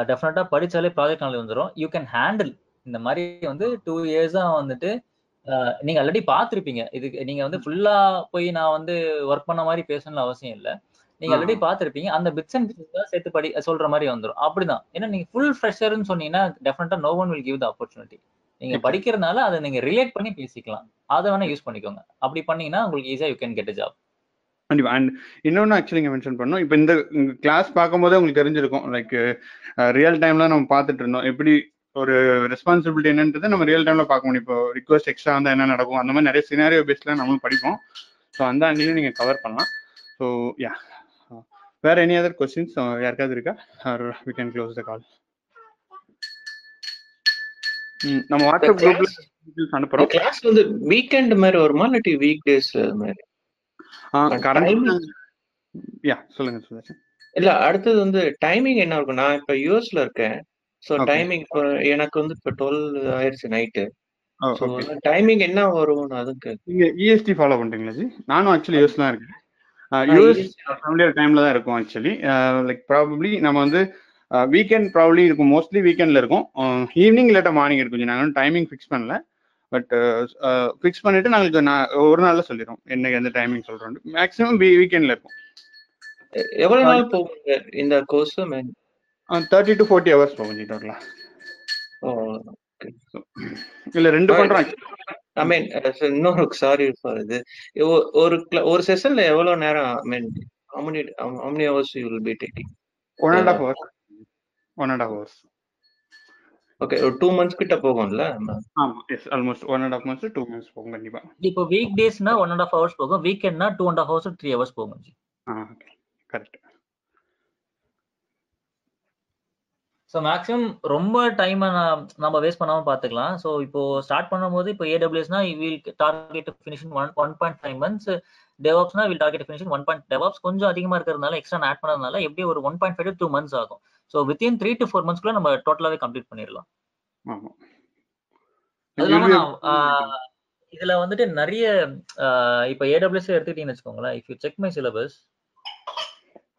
டெஃபினட்டாக படித்தாலே ப்ராஜெக்ட் நாலேஜ் வந்துடும் யூ கேன் ஹேண்டில் இந்த மாதிரி வந்து டூ இயர்ஸாக வந்துட்டு நீங்க ஆல்ரெடி பார்த்துருப்பீங்க. இதுக்கு நீங்க வந்து ஃபுல்லா போய் நான் வந்து ஒர்க் பண்ண மாதிரி பேசணும்னு அவசியம் இல்லை. நீங்க. ஆல்ரெடி பார்த்துருப்பீங்க. அந்த பிட்ஸ் அண்ட் பிட்ஸ் சேர்த்து படி சொல்ற மாதிரி வந்துடும் அப்படிதான். ஏன்னா நீங்க ஃபுல் ஃப்ரெஷர்னு சொன்னீங்கன்னா டெஃபினட்டா no one will give the opportunity நீங்க. படிக்கிறதுனால அதை நீங்க ரிலேட் பண்ணி பேசிக்கலாம். அதை வேணா யூஸ் பண்ணிக்கோங்க. அப்படி பண்ணீங்கன்னா உங்களுக்கு ஈஸியா யூ கேன் கெட் ஜாப் கண்டிப்பா. அண்ட் இன்னொன்று ஆக்சுவலி இங்கே மென்ஷன் பண்ணோம் இப்போ இந்த கிளாஸ் பார்க்கும்போதே உங்களுக்கு தெரிஞ்சிருக்கும். லைக் ரியல் டைம்ல நம்ம பார்த்துட்டு இருந்தோம். எப்படி ஒரு ரெஸ்பான்சிபிலிட்டி என்னன்றது நம்ம ரியல் டைம்ல பார்க்க முடியும். இப்போ ரிக்வஸ்ட் எக்ஸ்ட்ரா வந்தால் என்ன நடக்கும்? அந்த மாதிரி நிறைய சினாரியோ பேஸ்ல நம்மளும் படிப்போம். ஸோ அந்த ஆங்கிலையும் நீங்கள் கவர் பண்ணலாம். ஸோ யா வேற எனி அதர் கொஸ்டின்ஸ் யாருக்காவது இருக்கா? Or we can close the call நம்ம வாட்ஸ்அப் குரூப்ல அனுப்புறோம். கிளாஸ் வந்து வீக்கெண்ட் மாதிரி வருமா? இல்லாட்டி வீக் டேஸ் மாதிரி? கரண்ட் யா சொல்லுங்க சுதர்ஷன். இல்ல அடுத்தது வந்து டைமிங் என்ன இருக்கும்? நான் இப்ப யூஎஸ்ல இருக்கேன். So Okay. டைமிங் இப்போ எனக்கு வந்து இப்போ டுவெல் ஆயிடுச்சு நைட்டு ஸோ டைமிங் என்ன வரும்? அதுக்கு நீங்க இஎஸ்டி ஃபாலோ பண்றீங்களா ஜி? நானும் ஆக்சுவலி யூஎஸ் தான் இருக்கேன். யூஎஸ். ஃபேமிலியர் டைம்ல தான் இருக்கும் ஆக்சுவலி லைக் ப்ராபப்ளி நம்ம வந்து வீக்கெண்ட் ப்ராபப்ளி இருக்கும். மோஸ்ட்லி வீக்கெண்ட்ல இருக்கும். ஈவினிங் இல்லாட்டா மார்னிங் இருக்கும் நாங்கள் டைமிங் ஃபிக்ஸ் பண்ணல. பட் ஃபிக்ஸ் பண்ணிட்டு நாங்களுக்கு நான் ஒரு நாள்ல சொல்லிடுறோம். என்ன எந்த டைமிங் சொல்றோம் மேக்ஸிமம் வீக்கெண்ட்ல இருக்கும். எவ்வளவு நாள் போகுங்க இந்த course thirty to forty hours போகும் டோட்டலா இல்ல ரெண்டு பண்றோம் ஐ மீன் இன்னொரு சாரி ஃபார் இது. ஒரு ஒரு செஷன்ல எவ்வளவு நேரம் I mean how many how many hours you will be taking? One and half hours one and half hours okay ஒரு டூ மந்த்ஸ் கிட்ட போகும்ல ஆமா yes almost one and half months two months போகும் கண்டிப்பா. இப்போ வீக் டேஸ்னா one and half hours போகும் வீக்கெண்ட்னா two and half hours three hours போகும் ஜி. ஆ ஓகே கரெக்ட் ஸோ மேக்ஸிமம் ரொம்ப டைம் நம்ம வேஸ்ட் பண்ணாம பார்த்துக்கலாம் ஸோ இப்போ ஸ்டார்ட் பண்ணும்போது இப்போ ஏடபிள்யூஎஸ்னா will target finish one one point five months டெவாப்ஸ்னா will target finish one point DevOps கொஞ்சம் அதிகமாக இருக்கிறதுனால எக்ஸ்ட்ரா ஆட் பண்ணதுனால எப்படி ஒரு one point five two months ஆகும். So within three to four மந்த்ஸ்க்குள்ள நம்ம டோட்டலாகவே கம்ப்ளீட் பண்ணிடலாம். அது இல்லாம நான் ஆஹ், இதுல வந்துட்டு நிறைய இப்ப ஏடபிள்யூஎஸ் எடுத்துக்கிட்டீங்கன்னு வச்சுக்கோங்களேன். If you check my syllabus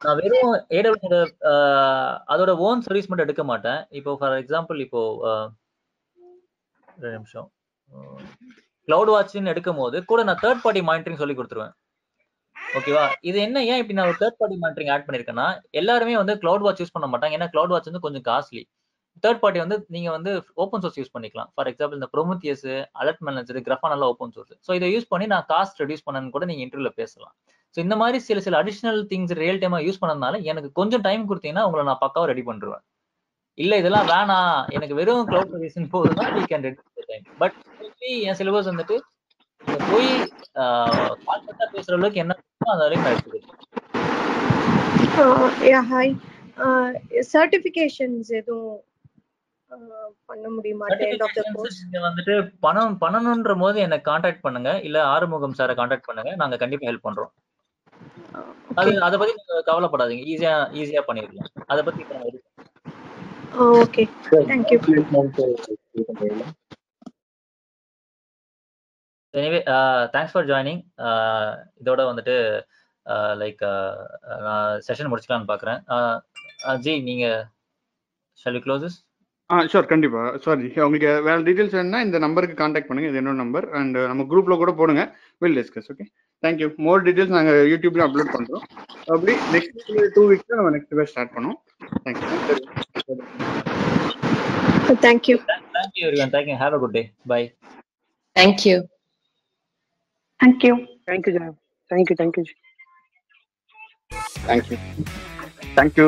நான் வெறும் ஏடபிள்யூ அதோட ஓன் சர்வீஸ் மட்டும் எடுக்க மாட்டேன். இப்போ ஃபார் எக்ஸாம்பிள் இப்போ ரெண்டு நிமிஷம். கிளவுட் வாட்ச்னு எடுக்கும் போது கூட நான் தேர்ட் பார்ட்டி மானிட்டரிங் சொல்லி கொடுத்துருவேன். ஓகேவா இது என்ன? ஏன் இப்படி நான் ஒரு தேர்ட் பார்ட்டி மானிட்டரிங் ஆட் பண்ணிருக்கேன்னா எல்லாருமே வந்து கிளவுட் வாட்ச் யூஸ் பண்ண மாட்டாங்க. ஏன்னா கிளவுட் வாட்ச் வந்து கொஞ்சம் காஸ்ட்லி தேர்ட் பார்ட்டி வந்து நீங்க வந்து ஓப்பன் சோர்ஸ் யூஸ் பண்ணிக்கலாம். ஃபார் எக்ஸாம்பிள் இந்த ப்ரோமத்தியஸ் அலர்ட் மேனேஜர் கிரஃபான் எல்லாம் ஓப்பன் சோர்ஸ் ஸோ இதை யூஸ் பண்ணி நான் காஸ்ட் ரெடியூஸ் பண்ணனு கூட நீங்க இன்டர்வியூல பேசலாம். ஸோ இந்த மாதிரி சில சில அடிஷனல் திங்ஸ் ரியல் டைமா யூஸ் பண்ணதுனால எனக்கு கொஞ்சம் டைம் கொடுத்தீங்கன்னா உங்களை நான் பக்காவா ரெடி பண்ணிருவேன். இல்ல இதெல்லாம் வேணாம். எனக்கு வெறும் cloud service போதுன்னா we can reduce time but N syllabus வந்துட்டு போய் கான்செப்டா பேசுற அளவுக்கு என்ன அந்த வரைக்கும் நான் எடுத்துக்கிறேன் ஹாய் சர்டிஃபிகேஷன்ஸ் எதுவும் பண்ண முடியுமா? வந்துட்டு பணம் பண்ணணும்ன்ற போது என்ன காண்டாக்ட் பண்ணுங்க. இல்ல ஆறுமுகம் சாரை காண்டாக்ட் பண்ணுங்க. நாங்க கண்டிப்பா ஹெல்ப் பண்றோம். அது அத பத்தி கவலைப்படாதீங்க. ஈஸியா ஈஸியா பண்ணிடலாம். அத பத்தி okay thank you anyway thanks for joining இதோட வந்துட்டு லைக் நான் செஷன் முடிச்சுக்கலாம்னு பார்க்குறேன் ஜி நீங்க ஷால் க்ளோசஸ் ஆ ஷோர் கண்டிப்பா. சாரி உங்களுக்கு வேற டீடைல்ஸ் வேணும்னா இந்த நம்பருக்கு காண்டாக்ட் பண்ணுங்க. இது என்னோட நம்பர் அண்ட் நம்ம குரூப்ல கூட போடுங்க. Will discuss okay thank you more details நாங்க யூடியூப்ல அப்லோட் பண்றோம். அப்படி நெக்ஸ்ட் டூ வீக்ஸ்ல நம்ம நெக்ஸ்ட் பேர் ஸ்டார்ட் பண்ணுவோம். Thank you thank you thank you everyone thank you have a good day bye Thank you. Thank you thank you thank you thank you thank you thank you